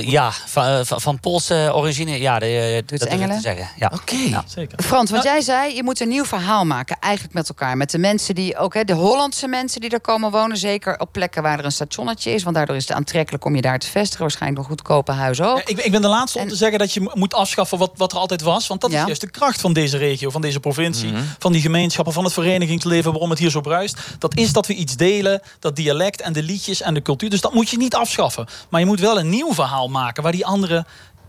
Ja, van, eh, van, van Poolse origine, ja, de, eh, dat Engelen? te zeggen. Ja. Oké. Zeker. Frans, want jij zei, je moet een nieuw verhaal maken, eigenlijk met elkaar. Met de mensen die ook, hè, de Hollandse mensen die er komen wonen. Zeker op plekken waar er een stationnetje is. Want daardoor is het aantrekkelijk om je daar te vestigen. Waarschijnlijk nog goedkope huizen ook. Ja, ik, ik ben de laatste om te zeggen dat je mo- moet afschaffen wat, wat er altijd was. Want dat Ja. is juist de kracht van deze regio, van deze provincie. Mhm. Van die gemeenschappen, van het verenigingsleven, waarom het hier zo bruist. Dat is dat we iets delen, dat dialect en de liedjes en de cultuur. Dus dat moet je niet afschaffen. Maar je moet wel een nieuw verhaal maken waar die anderen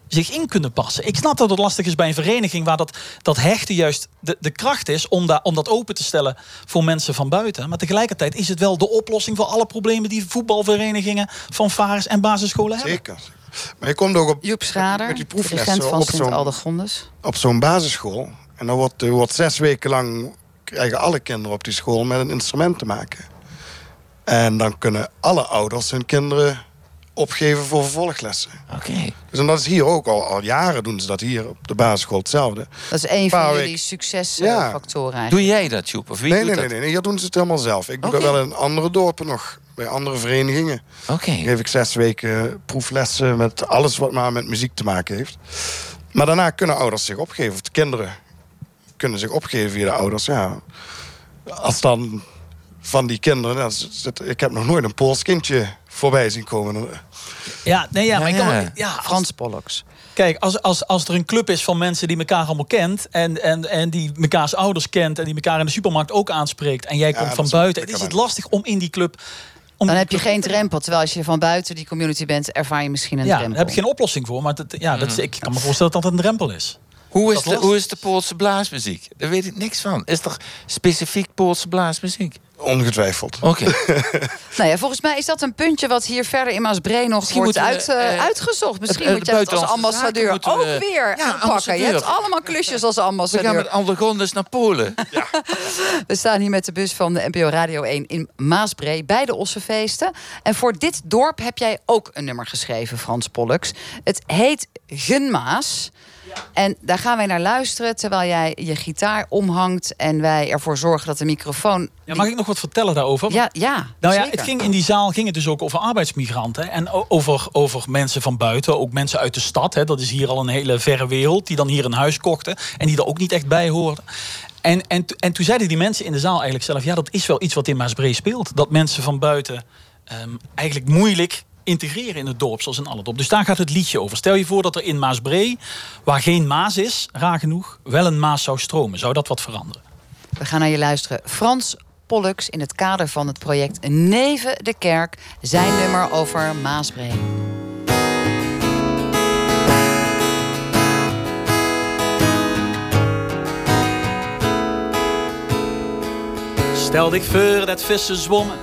zich in kunnen passen. Ik snap dat het lastig is bij een vereniging waar dat, dat hechten juist de, de kracht is om, daar om dat open te stellen voor mensen van buiten. Maar tegelijkertijd is het wel de oplossing voor alle problemen die voetbalverenigingen, fanfares en basisscholen hebben. Zeker. Maar je komt ook op, Joep Schrader, met die proeflessen van op zo'n Aldegondes. op zo'n basisschool. En dan wordt, wordt zes weken lang krijgen alle kinderen op die school met een instrument te maken. En dan kunnen alle ouders hun kinderen opgeven voor vervolglessen. Oké. Dus en dat is hier ook al, al jaren doen ze dat hier op de basisschool hetzelfde. Dat is een van jullie succesfactoren eigenlijk. Doe jij dat, Joep? Of wie Nee, doet nee, dat? nee, nee, nee, hier doen ze het helemaal zelf. Ik doe dat wel in andere dorpen nog, bij andere verenigingen. Oké. Geef ik zes weken proeflessen met alles wat maar met muziek te maken heeft. Maar daarna kunnen ouders zich opgeven, of de kinderen kunnen zich opgeven via de ouders. Ja. Als dan van die kinderen, ik heb nog nooit een Pools kindje voorbij zien komen. Ja, nee, ja, maar ik kan, Ja. ja, als- Frans Pollux. Kijk, als, als, als er een club is van mensen die elkaar allemaal kent... en, en, en die mekaars ouders kent en die elkaar in de supermarkt ook aanspreekt... en jij komt van is buiten, is het lastig om in die club... Om Dan heb je geen drempel. Terwijl als je van buiten die community bent, ervaar je misschien een Ja, daar drempel. heb ik geen oplossing voor. Maar dat, ja, dat, is- ik kan me voorstellen dat dat een drempel is. Hoe is, de, hoe is de Poolse blaasmuziek? Daar weet ik niks van. Is er specifiek Poolse blaasmuziek? Ongetwijfeld. Oké. Nou ja, volgens mij is dat een puntje wat hier verder in Maasbree nog Misschien wordt moeten uit, we, eh, eh, uitgezocht. Misschien het- moet jij het als ambassadeur ook weer Ja, aanpakken. Je ambassadeur. hebt allemaal klusjes als We gaan ambassadeur. met Aldegondes naar Polen. We staan hier met de bus van de NPO Radio 1 in Maasbree bij de Ossenfeesten. En voor dit dorp heb jij ook een nummer geschreven, Frans Pollux. Het heet Genmaas. En daar gaan wij naar luisteren terwijl jij je gitaar omhangt en wij ervoor zorgen dat de microfoon. Ja, mag ik nog wat vertellen daarover? Ja, ja. Nou ja, zeker. het ging in die zaal ging het dus ook over arbeidsmigranten. En over, over mensen van buiten, ook mensen uit de stad. Hè, dat is hier al een hele verre wereld. Die dan hier een huis kochten. En die er ook niet echt bij hoorden. En, en, en toen zeiden die mensen in de zaal eigenlijk zelf... ja, dat is wel iets wat in Maasbree speelt. Dat mensen van buiten ehm, eigenlijk moeilijk integreren in het dorp, zoals in alle dorp. Dus daar gaat het liedje over. Stel je voor dat er in Maasbree, waar geen Maas is, raar genoeg, wel een Maas zou stromen. Zou dat wat veranderen? We gaan naar je luisteren. Frans Pollux in het kader van het project Neven de Kerk. Zijn nummer over Maasbree. Stel dich voor dat vissen zwommen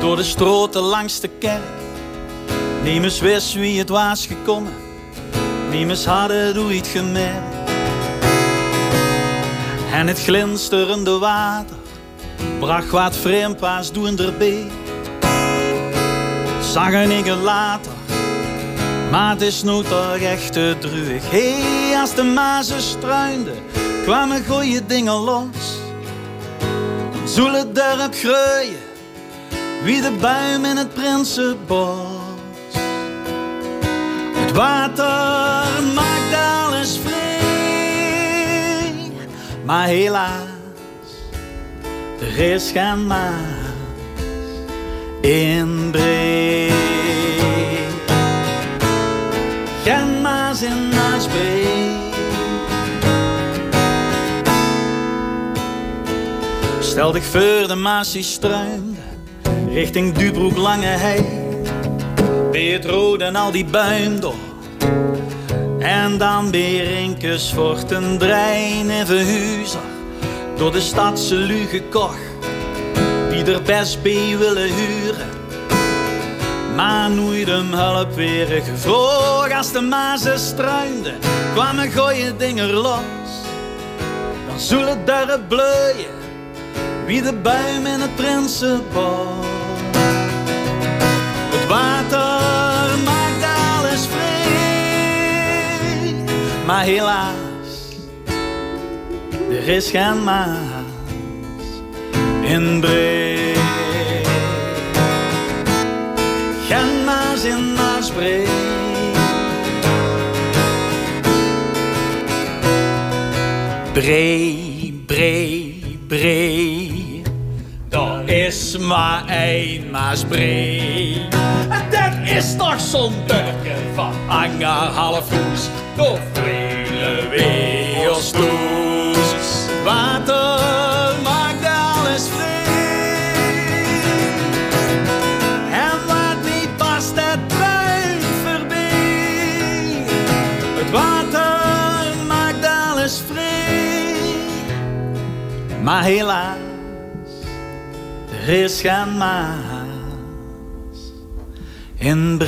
door de stroten langs de kerk. Niemand wist wie het was gekomen, niemand hadden het gemerkt. En het glinsterende water bracht wat vreemdpaas doen erbij. Zag een ik er later, maar het is nu toch echt te druig. Hey, als de mazen struinden, kwamen goeie dingen los. Zullen het dorp groeien, wie de buim in het Prinsenbos. Water maakt alles vrij, maar helaas, er is geen maas in Bree. Geen maas in Maasbree. Stel dich voor de Maas die richting Dubroek Lange Hei. Rode en al die buim door. En dan Berinkes voort een drein en verhuizer. Door de stadse luge koch. Die er best bij willen huren. Maar nooit hem hulp weer gevroeg. Als de mazen struinden, kwamen gooie dingen los. Dan zullen daar bleuien wie de buim in het Prinsenbos. Maar helaas, er is geen maas in Bree. Geen maas in Maasbree. Bree, bree, bree. Dat is maar één Maasbree. En dat is toch zo'n durken van anderhalf hoes. Door vele wereldstoes. Water maakt alles vrij. En wat niet past, bruin voorbij. Het water maakt alles vrij. Maar helaas, er is geen maas in.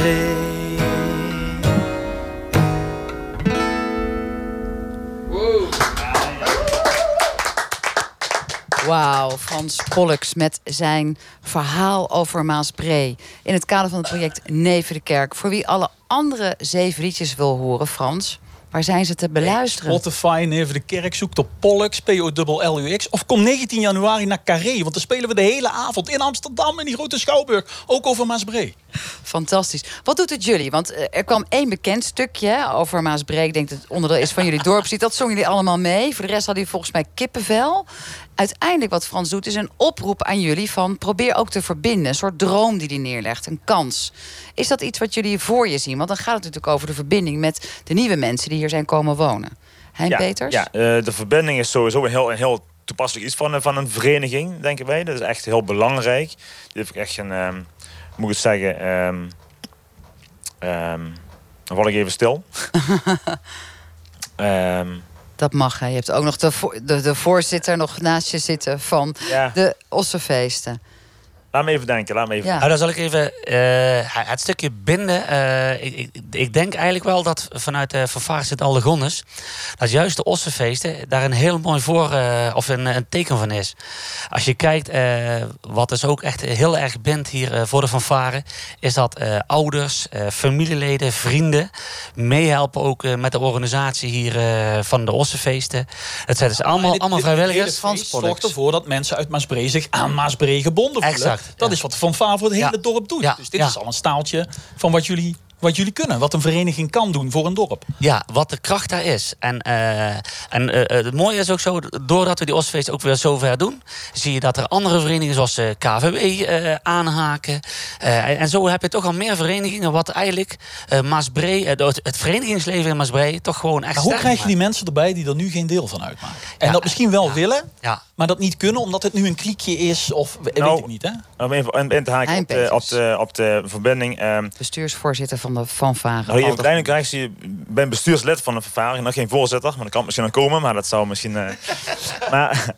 Wauw, Frans Pollux met zijn verhaal over Maasbree. In het kader van het project Neven de Kerk. Voor wie alle andere zeven liedjes wil horen, Frans, waar zijn ze te beluisteren? Spotify, Neven de Kerk, zoekt op Pollux, P-O-L-L-U-X. Of kom 19 januari naar Carré, want dan spelen we de hele avond in Amsterdam in die grote schouwburg. Ook over Maasbree. Fantastisch. Wat doet het jullie? Want eh, er kwam één bekend stukje over Maasbree. Ik denk dat het onderdeel is van jullie dorpslied. Dat zongen jullie allemaal mee. Voor de rest hadden jullie volgens mij kippenvel. Uiteindelijk wat Frans doet is een oproep aan jullie van probeer ook te verbinden. Een soort droom die hij neerlegt, een kans. Is dat iets wat jullie voor je zien? Want dan gaat het natuurlijk over de verbinding met de nieuwe mensen die hier zijn komen wonen. Hein ja, Peters? Ja, eh, de verbinding is sowieso een heel, een heel toepasselijk iets van, een- van een vereniging, denken wij. Dat is echt heel belangrijk. Dit heeft ook echt een, hoe moet ik het zeggen, ehm, dan val ik even stil. Dat mag. Je hebt ook nog de, de, de voorzitter nog naast je zitten van Ja. de Ossenfeesten. Laat me even denken, laat me even Ja. Nou, dan zal ik even eh, het stukje binden. Eh, ik, ik, ik denk eigenlijk wel dat vanuit de fanfares het Aldegonnes... dat juist de ossenfeesten daar een heel mooi voor... eh, of een, een teken van is. Als je kijkt, eh, wat dus ook echt heel erg bindt hier eh, voor de fanfare... is dat eh, ouders, eh, familieleden, vrienden... meehelpen ook eh, met de organisatie hier eh, van de ossenfeesten. Het zijn dus allemaal, Dit- allemaal dit- dit hele vrijwilligers. feest zorgt ervoor dat mensen uit Maasbree zich aan Maasbree gebonden voelen. Exact, Dat is wat de fanfare voor het hele dorp doet. Dus dit is al een staaltje van wat jullie wat jullie kunnen. Wat een vereniging kan doen voor een dorp. Ja, wat de kracht daar is. En, eh, en eh, eh, het mooie is ook zo, doordat we die Oostfeest ook weer zover doen, zie je dat er andere verenigingen zoals eh, KVW eh, aanhaken. Eh, en- zo heb je toch al meer verenigingen wat eigenlijk eh Maasbree, het, het verenigingsleven in Maasbree toch gewoon echt Maar hoe krijg je maakt. die mensen erbij die er nu geen deel van uitmaken? En Ja, dat misschien wel willen, Ja. maar dat niet kunnen omdat het nu een kliekje is of Nou, weet ik niet, hè? Om even in, te haken op de, op, de, op de verbinding. ehm, Bestuursvoorzitter van de fanfare. Nou, Alder. uiteindelijk krijg je, ben bestuurslid van een vervaring, nog geen voorzitter, maar dat kan misschien nog komen, maar dat zou misschien. eh, maar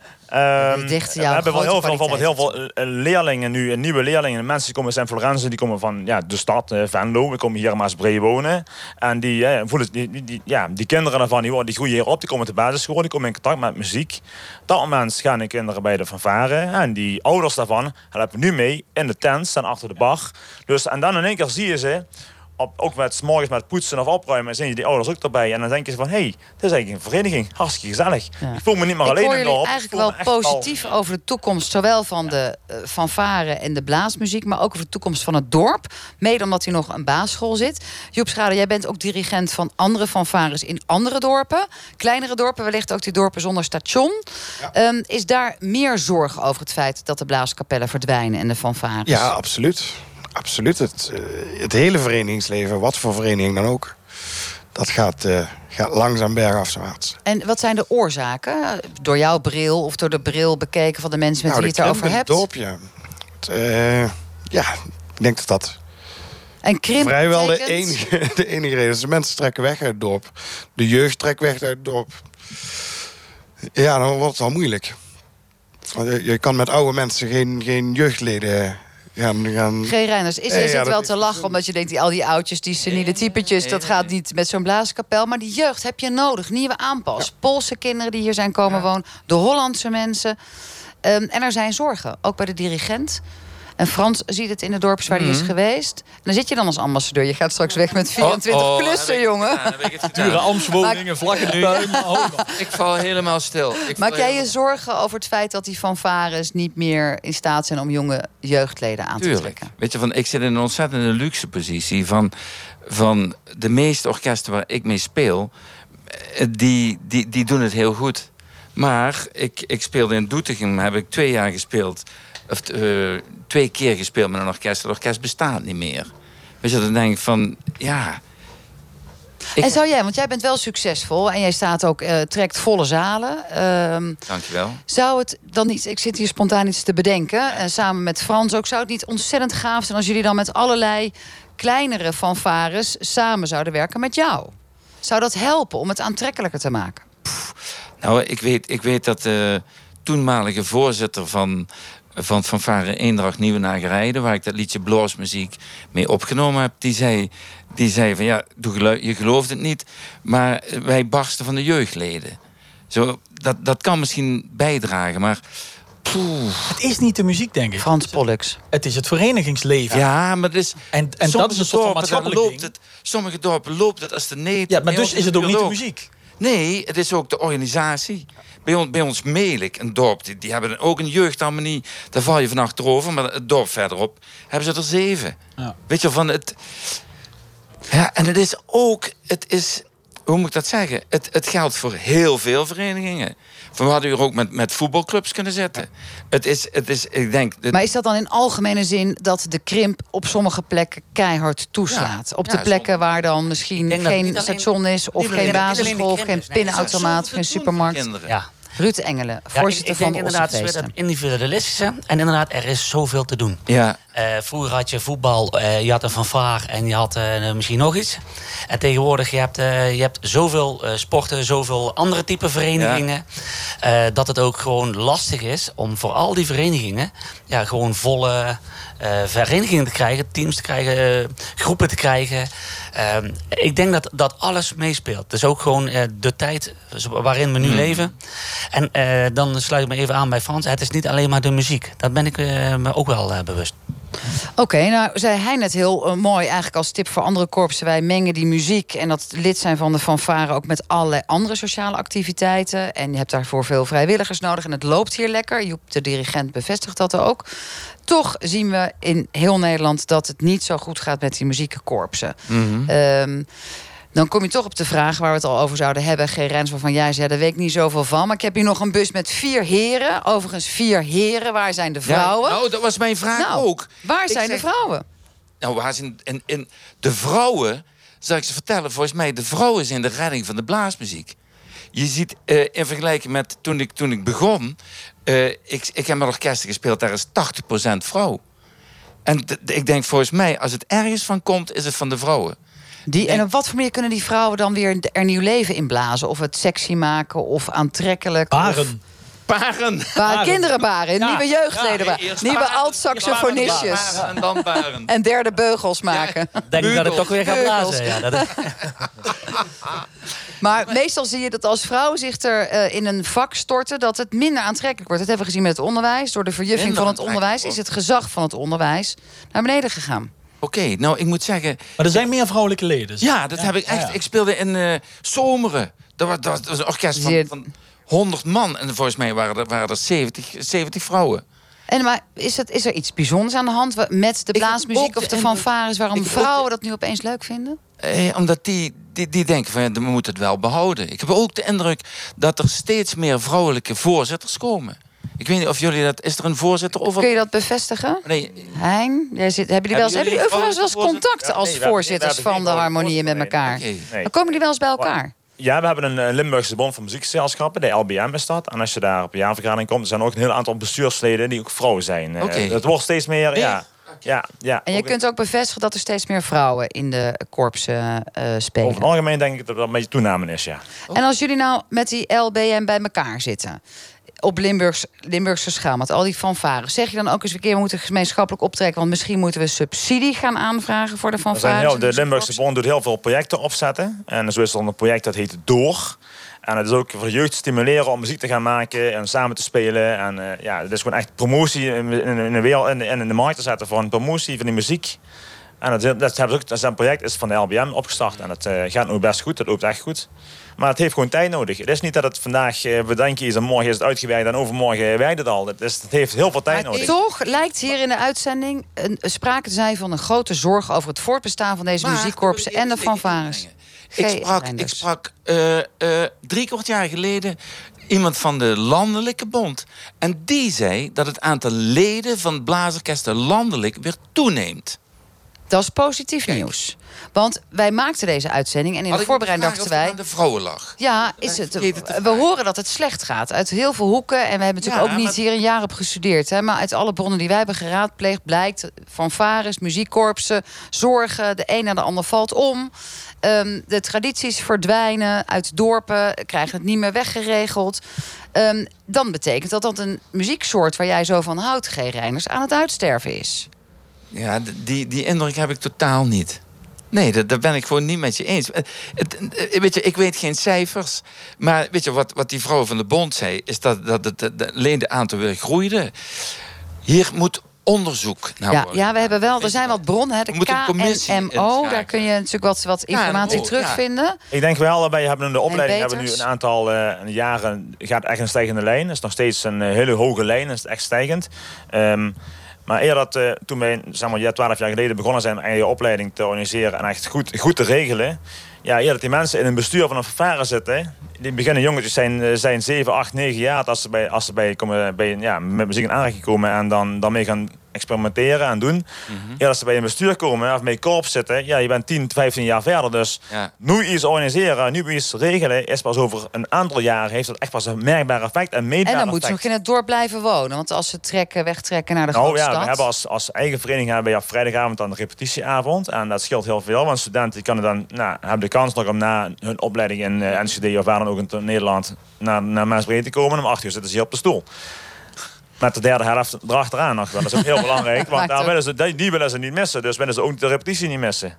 dicht we hebben wel heel veel, bijvoorbeeld heel veel eh, leerlingen nu, eh, nieuwe leerlingen, mensen die komen uit Florence, die komen van ja, de stad eh, Venlo, we komen hier in Maasbree wonen en die eh, voelen, die, die, die- ja, die kinderen daarvan, die, worden- die groeien hier op, die komen te basisschool, die komen in contact met muziek. Op dat moment gaan de kinderen bij de fanfare en die ouders daarvan helpen nu mee in de tent, staan achter de bar. Dus en dan in één keer zie je ze op, ook met 's morgens met poetsen of opruimen, zien je die ouders ook erbij. En dan denk je van, hé, hey, dit is eigenlijk een vereniging. Hartstikke gezellig. Ja. Ik voel me niet meer Ik alleen in dorp. Ik eigenlijk voel wel me echt al- positief over de toekomst, zowel van de fanfare en de blaasmuziek, maar ook over de toekomst van het dorp. Mede omdat hier nog een basisschool zit. Joep Schade, jij bent ook dirigent van andere fanfares in andere dorpen. Kleinere dorpen, wellicht ook die dorpen zonder station. Ehm, is daar meer zorg over het feit dat de blaaskapellen verdwijnen en de fanfares? Ja, absoluut. Absoluut. Het, eh, het hele verenigingsleven, wat voor vereniging dan ook... dat gaat, eh, gaat langzaam bergafwaarts. En wat zijn de oorzaken? Door jouw bril of door de bril bekeken van de mensen met Nou, wie je het erover hebt? Het dorpje. Eh, ja, ik denk dat dat En krimp vrijwel de enige, de enige reden. De mensen trekken weg uit het dorp. De jeugd trekt weg uit het dorp. Ja, dan wordt het al moeilijk. Je kan met oude mensen geen, geen jeugdleden gaan... gaan G. Reiners, is, Nee, is ja, het wel is te lachen omdat je denkt... die, al die oudjes, die seniele typetjes... dat gaat niet met zo'n blaaskapel. Maar die jeugd heb je nodig. Nieuwe aanpas. Poolse kinderen die hier zijn komen wonen. De Hollandse mensen. Ehm, en er zijn zorgen. Ook bij de dirigent. En Frans ziet het in de dorps waar hij is geweest. En dan zit je dan als ambassadeur. Je gaat straks weg met 24 Oh, oh, ik jongen. het. Dure ambtswoningen, vlakke tuin. Oh, Ik val helemaal stil. Ik Maak jij je zorgen over het feit dat die fanfares... niet meer in staat zijn om jonge jeugdleden aan te Tuurlijk. trekken? Weet je, van, ik zit in een ontzettende luxe positie. Van, van de meeste orkesten waar ik mee speel, eh, die, die, die doen het heel goed. Maar ik, ik speelde in Doetinchem, heb ik twee jaar gespeeld. Of eh, twee keer gespeeld met een orkest. Het orkest bestaat niet meer. Weet je, dan denk ik van, ja... Ik- En zou jij, want jij bent wel succesvol... en jij staat ook, eh, trekt volle zalen... Ehm, Dankjewel. Zou het dan niet, ik zit hier spontaan iets te bedenken, en samen met Frans ook, zou het niet ontzettend gaaf zijn als jullie dan met allerlei kleinere fanfares samen zouden werken met jou? Zou dat helpen om het aantrekkelijker te maken? Nou, ik weet, ik weet dat de toenmalige voorzitter van, van Fanfare Eendracht Nieuwe Nagerijden... waar ik dat liedje Bloosmuziek mee opgenomen heb... die zei, die zei van ja, je gelooft het niet... maar wij barsten van de jeugdleden. Zo, dat, dat kan misschien bijdragen, maar... poeh. Het is niet de muziek, denk ik. Frans Pollux. Het is het verenigingsleven. Ja, maar het is... En, en dat is een soort van loopt ding. het, Sommige dorpen loopt het als de neet. Ja, maar dus is het ook niet de muziek. Nee, het is ook de organisatie. Bij ons, bij ons Melik, een dorp, die, die hebben ook een jeugdharmonie. Daar val je van achterover, maar het dorp verderop hebben ze er zeven. Ja. Weet je, van het... Ja, en het is ook... Het is, hoe moet ik dat zeggen? Het, het geldt voor heel veel verenigingen. We hadden hier ook met, met voetbalclubs kunnen zetten. Het is, het is ik denk... het- Maar is dat dan in algemene zin dat de krimp op sommige plekken keihard toeslaat? Ja. op de Ja, plekken waar dan misschien geen alleen- station is... of geen basisschool, of geen nee, pinautomaat, zoveel geen supermarkt. kinderen. Ja. Ruud Engelen, Ja, ik, voorzitter ik denk van de inderdaad, het dat individualistische. En inderdaad, er is zoveel te doen. Ja, vroeger had je voetbal, eh, je had een fanfare en je had eh, misschien nog iets. En tegenwoordig, je hebt, eh, je hebt zoveel eh, sporten, zoveel andere type verenigingen. eh, dat het ook gewoon lastig is om voor al die verenigingen... Ja, gewoon volle eh, verenigingen te krijgen, teams te krijgen, eh, groepen te krijgen. Ehm, ik denk dat dat alles meespeelt. Dus ook gewoon eh, de tijd waarin we nu leven. En eh, dan sluit ik me even aan bij Frans. Het is niet alleen maar de muziek. Dat ben ik eh, me ook wel eh, bewust. Oké, nou zei hij net heel eh, mooi eigenlijk als tip voor andere korpsen. Wij mengen die muziek en dat lid zijn van de fanfare ook met allerlei andere sociale activiteiten. En je hebt daarvoor veel vrijwilligers nodig en het loopt hier lekker. Joep, de dirigent, bevestigt dat ook. Toch zien we in heel Nederland dat het niet zo goed gaat met die muziekkorpsen. Mhm. Ehm, dan kom je toch op de vraag waar we het al over zouden hebben. G. Rens, waarvan jij zei, daar weet ik niet zoveel van. Maar ik heb hier nog een bus met vier heren. Overigens vier heren. Waar zijn de vrouwen? Ja, nou, dat was mijn vraag Nou, ook. Waar Ik zijn zeg- de vrouwen? Nou, waar zijn in de vrouwen, zal ik ze vertellen, volgens mij, de vrouwen zijn de redding van de blaasmuziek. Je ziet eh, in vergelijking met toen ik, toen ik begon, eh, ik, ik heb met orkesten gespeeld, daar is 80% vrouw. En ik denk volgens mij, als het ergens van komt, is het van de vrouwen. Die, en op wat voor manier kunnen die vrouwen dan weer er nieuw leven in blazen? Of het sexy maken of aantrekkelijk? Of, Baren. Paren. Ba- kinderen baren, nieuwe jeugdleden Ja, baren, nieuwe baren, alt-saxofonistjes. En dan paren. En derde beugels maken. Denk ik dat ik toch weer ga Beugels. blazen. Ja, dat, Maar meestal zie je dat als vrouwen zich er eh, in een vak storten... dat het minder aantrekkelijk wordt. Dat hebben we gezien met het onderwijs. Door de verjuffing Minder van het onderwijs... is het gezag van het onderwijs naar beneden gegaan. Oké, nou, ik moet zeggen, Maar er zijn meer vrouwelijke leden. Ja, dat heb ik echt. ja. Ik speelde in eh Zomeren. Dat was, dat was een orkest van, van 100 man. En volgens mij waren er, waren er 70, 70 vrouwen. En maar is, het, is er iets bijzonders aan de hand met de blaasmuziek of de fanfares... waarom ook vrouwen dat nu opeens leuk vinden? Eh, omdat die, die, die denken van ja, we moeten het wel behouden. Ik heb ook de indruk dat er steeds meer vrouwelijke voorzitters komen. Ik weet niet of jullie dat. Is er een voorzitter over? Kun je dat bevestigen? Nee, Hein, jij zit, hebben jullie wel eens, hebben jullie wel eens contact Ja, als voorzitters van de harmonieën met elkaar? Dan komen jullie wel eens bij elkaar? Ja, we hebben een eh, Limburgse Bond van Muziekgezelschappen, de LBM is dat. En als je daar op een jaarvergadering komt, er zijn ook een heel aantal bestuursleden die ook vrouwen zijn. Eh, Oké. Het wordt steeds meer, ja. Ja, ja. En je Ook kunt ook bevestigen dat er steeds meer vrouwen in de korpsen eh, Over het spelen. algemeen denk ik dat er een beetje toename is, ja. En als jullie nou met die LBM bij elkaar zitten... op Limburgs, Limburgse schaal, met al die fanfares... zeg je dan ook eens een keer, we moeten gemeenschappelijk optrekken... want misschien moeten we subsidie gaan aanvragen voor de fanfares. de Limburgse? Bond doet heel veel projecten opzetten. En zo is er een project dat heet Door. En het is ook voor de jeugd stimuleren om muziek te gaan maken en samen te spelen. En eh, ja, het is gewoon echt promotie in, in, in de wereld en in, in de markt te zetten voor een promotie van die muziek. En dat, dat, hebben ze ook, dat is een project is van de LBM opgestart. En dat eh, gaat nu best goed, dat loopt echt goed. Maar het heeft gewoon tijd nodig. Het is niet dat het vandaag eh, bedenken is en morgen is het uitgewerkt en overmorgen werkt het al. Het, is, het heeft heel veel tijd Maar nodig. toch lijkt hier in de uitzending een, sprake te zijn van een grote zorg over het voortbestaan van deze Maar, wil en de fanfares. Ik sprak, ik sprak eh, eh, drie kwart jaar geleden iemand van de Landelijke Bond. En die zei dat het aantal leden van blaasorkesten landelijk weer toeneemt. Dat is positief nieuws. Want wij maakten deze uitzending en in Had de voorbereiding dachten wij... aan de vrouwen lag. Ja, is het. We horen dat het slecht gaat. Uit heel veel hoeken. En we hebben natuurlijk Ja, ook niet maar- hier een jaar op gestudeerd. Hè, maar uit alle bronnen die wij hebben geraadpleegd blijkt... fanfares, muziekkorpsen, zorgen. De een na de ander valt om. Ehm, de tradities verdwijnen uit dorpen. Krijgen het niet meer weggeregeld. Ehm, dan betekent dat dat een muzieksoort waar jij zo van houdt, G. Reiners, aan het uitsterven is. Ja, die, die indruk heb ik totaal niet. Nee, dat, daar ben ik gewoon niet met je eens. Eh, Het, eh, weet je, ik weet geen cijfers. Maar weet je, wat, wat die vrouw van de bond zei... is dat, dat het het ledenaantal weer groeide. Hier moet onderzoek naar ja, worden. ja, we hebben wel. Er zijn wat bronnen. Hè, de KNMO. Daar kun je natuurlijk wat, wat informatie terugvinden. Ik denk wel, wij hebben in de opleiding hebben we nu een aantal eh, jaren, gaat echt een stijgende lijn. Het is nog steeds een eh, hele hoge lijn, het is echt stijgend. Ehm, maar eerder dat, eh, toen wij zeg maar, ja, 12 jaar geleden begonnen zijn aan je opleiding te organiseren en echt goed, goed te regelen. Ja, dat die mensen in een bestuur van een vervaren zitten. Die beginnen jongetjes zijn, eh, zijn 7, 8, 9 jaar als ze bij, als ze bij, komen, bij, ja, met muziek in aanraking komen en dan, dan mee gaan experimenteren en doen. Ja, als ze bij een bestuur komen of mee korps zitten, ja, je bent 10, 15 jaar verder. Dus Ja. nu iets organiseren, nu iets regelen, is pas over een aantal jaren heeft dat echt pas een merkbaar effect en meetbaar En dan moeten ze nog in het dorp blijven wonen. Want als ze trekken, wegtrekken naar de Nou grote ja, stad... we hebben als, als eigen vereniging hebben we op vrijdagavond dan een repetitieavond. En dat scheelt heel veel, want studenten die kunnen dan, nou, hebben de kans nog om na hun opleiding in eh, Enschede of waar dan ook in Nederland naar, naar Maasbree te komen. En om acht uur zitten ze hier op de stoel. Met de derde helft erachteraan nog wel. Dat is ook heel belangrijk, want daar willen ze, die, willen ze niet missen. Dus willen ze ook de repetitie niet missen.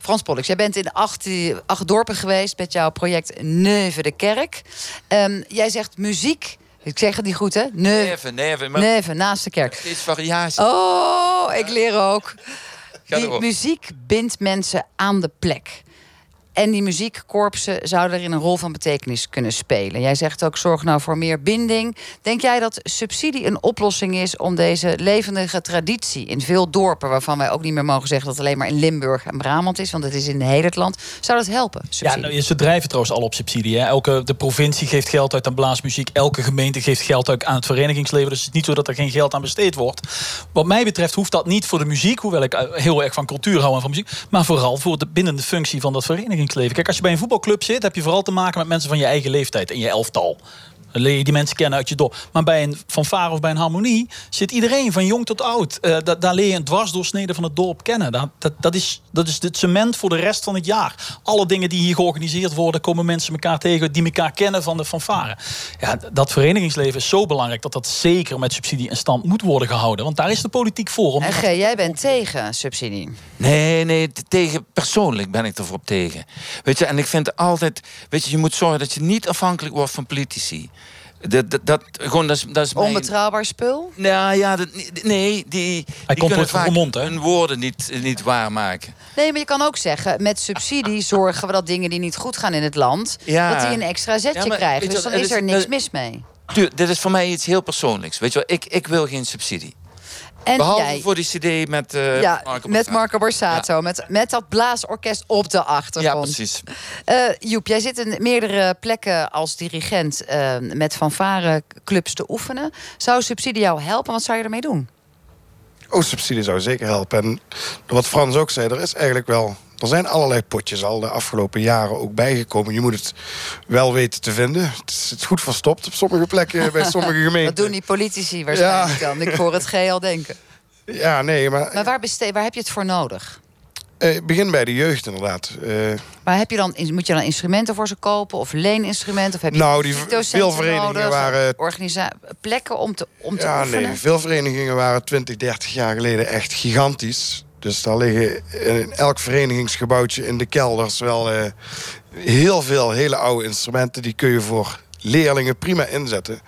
Frans Pollux, jij bent in acht, acht dorpen geweest... met jouw project Neuve de Kerk. Ehm, jij zegt muziek... Ik zeg het niet goed, hè? Neven, neven. Maar Neuve naast de kerk. steeds variatie. Oh, ik leer ook. Die muziek bindt mensen aan de plek. En die muziekkorpsen zouden erin een rol van betekenis kunnen spelen. Jij zegt ook, zorg nou voor meer binding. Denk jij dat subsidie een oplossing is om deze levendige traditie in veel dorpen, waarvan wij ook niet meer mogen zeggen dat het alleen maar in Limburg en Brabant is, want het is in heel het land, zou dat helpen? Ja, nou, ze drijven trouwens al op subsidie. Hè. Elke, de provincie geeft geld uit aan blaasmuziek. Elke gemeente geeft geld uit aan het verenigingsleven. Dus het is niet zo dat er geen geld aan besteed wordt. Wat mij betreft hoeft dat niet voor de muziek. Hoewel ik eh, heel erg van cultuur hou en van muziek. Maar vooral voor de, binnen de functie van dat Kijk, als je bij een voetbalclub zit... heb je vooral te maken met mensen van je eigen leeftijd. En je elftal. Dan leer je die mensen kennen uit je dorp. Maar bij een fanfare of bij een harmonie zit iedereen van jong tot oud. Eh, da- daar leer je een dwarsdoorsnede van het dorp kennen. Dat, dat, dat, is, dat is het cement voor de rest van het jaar. Alle dingen die hier georganiseerd worden, komen mensen elkaar tegen die elkaar kennen van de fanfare. Ja, dat verenigingsleven is zo belangrijk dat dat zeker met subsidie in stand moet worden gehouden. Want daar is de politiek voor. Om En G, jij bent tegen subsidie. Nee, nee, tegen, persoonlijk ben ik ervoor op tegen. Weet je, en ik vind altijd, weet je, je moet zorgen dat je niet afhankelijk wordt van politici. Dat, dat, dat, gewoon, dat is, dat is mijn- Onbetrouwbaar spul? Nou ja, dat, nee, die, die komt kunnen vaak Roermond, hè? hun woorden niet, niet waarmaken. Nee, maar je kan ook zeggen, met subsidie zorgen we dat dingen die niet goed gaan in het land, Ja. dat die een extra zetje Ja, maar krijgen. Dus wat, dan is er niks mis mee. Tuur, dit is voor mij iets heel persoonlijks. Weet je wel, ik, ik wil geen subsidie. En Behalve jij, voor die cd met eh ja, Marco met Borsato. Marco Borsato, met, met dat blaasorkest op de Ja, achtergrond. precies. Eh, Joep, jij zit in meerdere plekken als dirigent eh, met fanfareclubs te oefenen. Zou subsidie jou helpen? Wat zou je ermee doen? Oh, subsidie zou zeker helpen. En wat Frans ook zei, er is eigenlijk wel... Er zijn allerlei potjes al de afgelopen jaren ook bijgekomen. Je moet het wel weten te vinden. Het is, goed verstopt op sommige plekken bij sommige gemeenten. Dat doen die politici waarschijnlijk Ja. dan. Ik hoor het G al denken. Ja, nee, maar, Maar waar, waar heb je het voor nodig? eh, begin bij de jeugd inderdaad. Eh, Maar heb je dan, moet je dan instrumenten voor ze kopen? Of leeninstrumenten? Of heb je Nou, die veel verenigingen nodig? waren- Organisa plekken om te, om te ja, oefenen? nee, veel verenigingen waren 20, 30 jaar geleden echt gigantisch. Dus daar liggen in elk verenigingsgebouwtje in de kelders wel eh, heel veel hele oude instrumenten. Die kun je voor leerlingen prima inzetten.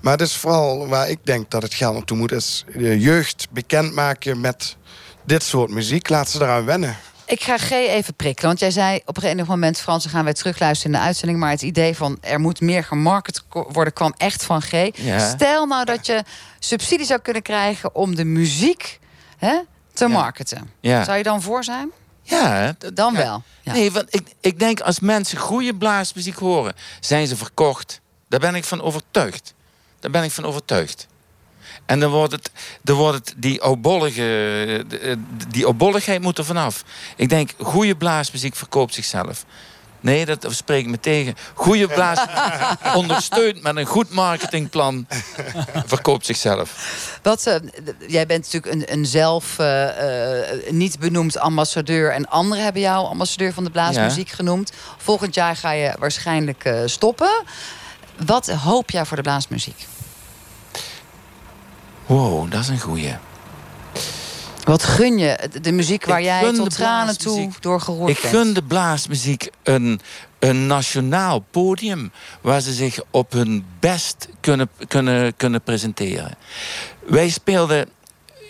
Maar het is vooral waar ik denk dat het geld naartoe moet, is de jeugd bekendmaken met dit soort muziek. Laat ze eraan wennen. Ik ga G even prikkelen. Want jij zei op een enig moment, Frans, gaan wij terugluisteren in de uitzending. Maar het idee van er moet meer gemarket worden kwam echt van G. Ja. Stel nou dat je subsidie zou kunnen krijgen om de muziek hè, te marketen. Ja. Zou je dan voor zijn? Ja, Dan wel. Ja. Nee, want ik, ik denk als mensen goede blaasmuziek horen, zijn ze verkocht. Daar ben ik van overtuigd. Daar ben ik van overtuigd. En dan wordt het, dan wordt het die oudbollige, eh, die oudbolligheid moet er vanaf. Ik denk, goede blaasmuziek verkoopt zichzelf. Nee, dat spreek ik me tegen. Goede blaas ondersteund met een goed marketingplan verkoopt zichzelf. Wat, eh, jij bent natuurlijk een, een zelf eh, eh, niet benoemd ambassadeur. En anderen hebben jou ambassadeur van de blaasmuziek genoemd. Volgend jaar ga je waarschijnlijk eh, stoppen. Wat hoop jij voor de blaasmuziek? Wow, dat is een goeie. Wat gun je de- muziek waar Ik jij tot tranen toe door Ik bent? gun de blaasmuziek een, een nationaal podium waar ze zich op hun best kunnen, kunnen, kunnen presenteren. Wij speelden.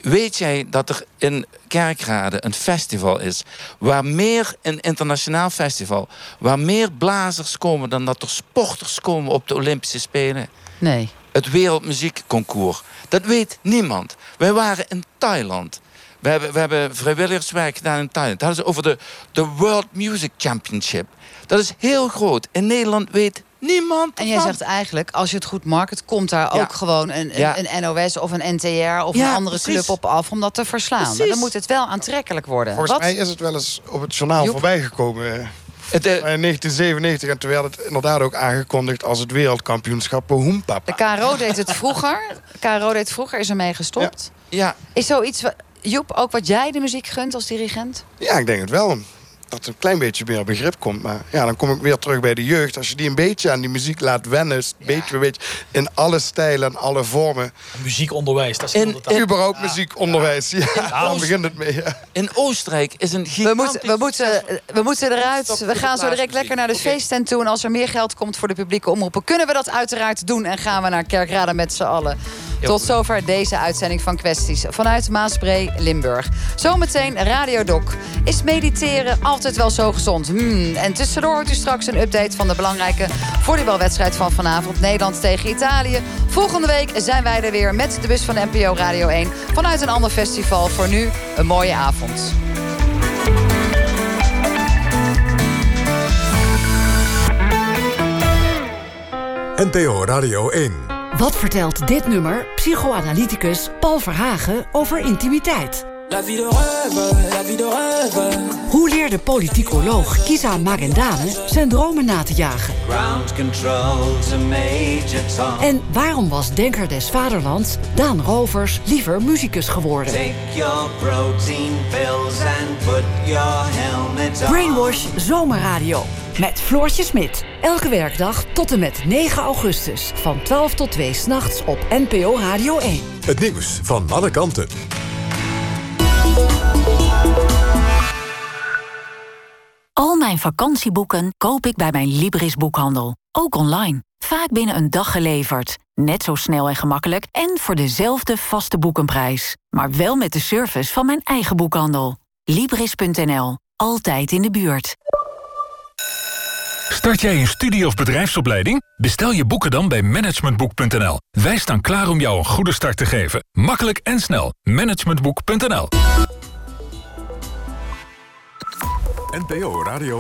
Weet jij dat er in Kerkrade een festival is waar meer, een internationaal festival, waar meer blazers komen dan dat er sporters komen op de Olympische Spelen? Nee. het Wereldmuziekconcours. Dat weet niemand. Wij waren in Thailand. We hebben, we hebben vrijwilligerswerk gedaan in Thailand. Dat ze over de, de World Music Championship. Dat is heel groot. In Nederland weet niemand En jij zegt eigenlijk, als je het goed market, komt daar Ja. ook gewoon een, een, Ja. een NOS of een NTR of Ja, een andere precies. club op af om dat te verslaan. Dan moet het wel aantrekkelijk worden. Volgens Wat? mij is het wel eens op het journaal Joep. voorbijgekomen. eh, Het, eh, In 1997 en toen werd het inderdaad ook aangekondigd als het wereldkampioenschap De Hoempapa. KRO deed het vroeger. De KRO deed vroeger, is ermee gestopt. ja, Is zoiets, Joep, ook wat jij de muziek gunt als dirigent? Ja, ik denk het wel. Dat er een klein beetje meer begrip komt. Maar ja, dan kom ik weer terug bij de jeugd. Als je die een beetje aan die muziek laat wennen, is het beetje, een beetje in alle stijlen en alle vormen. Muziekonderwijs, dat is In- inderdaad- Überhaupt muziekonderwijs. Ja, daar begint het mee. Ja. in Oostenrijk is een We gigantisch... moeten, we, moeten, we moeten eruit. We gaan zo direct lekker naar de Oké. feesttent toe. En als er meer geld komt voor de publieke omroepen... kunnen we dat uiteraard doen. En gaan we naar Kerkrade met z'n allen. Tot zover deze uitzending van Kwesties vanuit Maasbree, Limburg. Zometeen Radio Doc. Is mediteren altijd wel zo gezond? Hmm. En tussendoor hoort u straks een update van de belangrijke volleybalwedstrijd van vanavond. Nederland tegen Italië. Volgende week zijn wij er weer met de bus van NPO Radio 1 vanuit een ander festival. Voor nu een mooie avond. NPO Radio 1. Wat vertelt dit nummer psychoanalyticus Paul Verhagen over intimiteit? La vie de rêve, la vie de rêve. Hoe leerde politicoloog Kisa Magendane zijn dromen na te jagen? Ground control to Major Tom. En waarom was denker des vaderlands Daan Rovers liever muzikus geworden? Take your protein pills and put your helmet on. Brainwash Zomerradio met Floortje Smit. Elke werkdag tot en met 9 augustus van 12 tot 2 s'nachts op NPO Radio 1. Het nieuws van alle kanten. Al mijn vakantieboeken koop ik bij mijn Libris boekhandel. Ook online. Vaak binnen een dag geleverd. Net zo snel en gemakkelijk en voor dezelfde vaste boekenprijs. Maar wel met de service van mijn eigen boekhandel. Libris.nl. Altijd in de buurt. Start jij een studie- of bedrijfsopleiding? Bestel je boeken dan bij managementboek.nl. Wij staan klaar om jou een goede start te geven. Makkelijk en snel. Managementboek.nl NPO Radio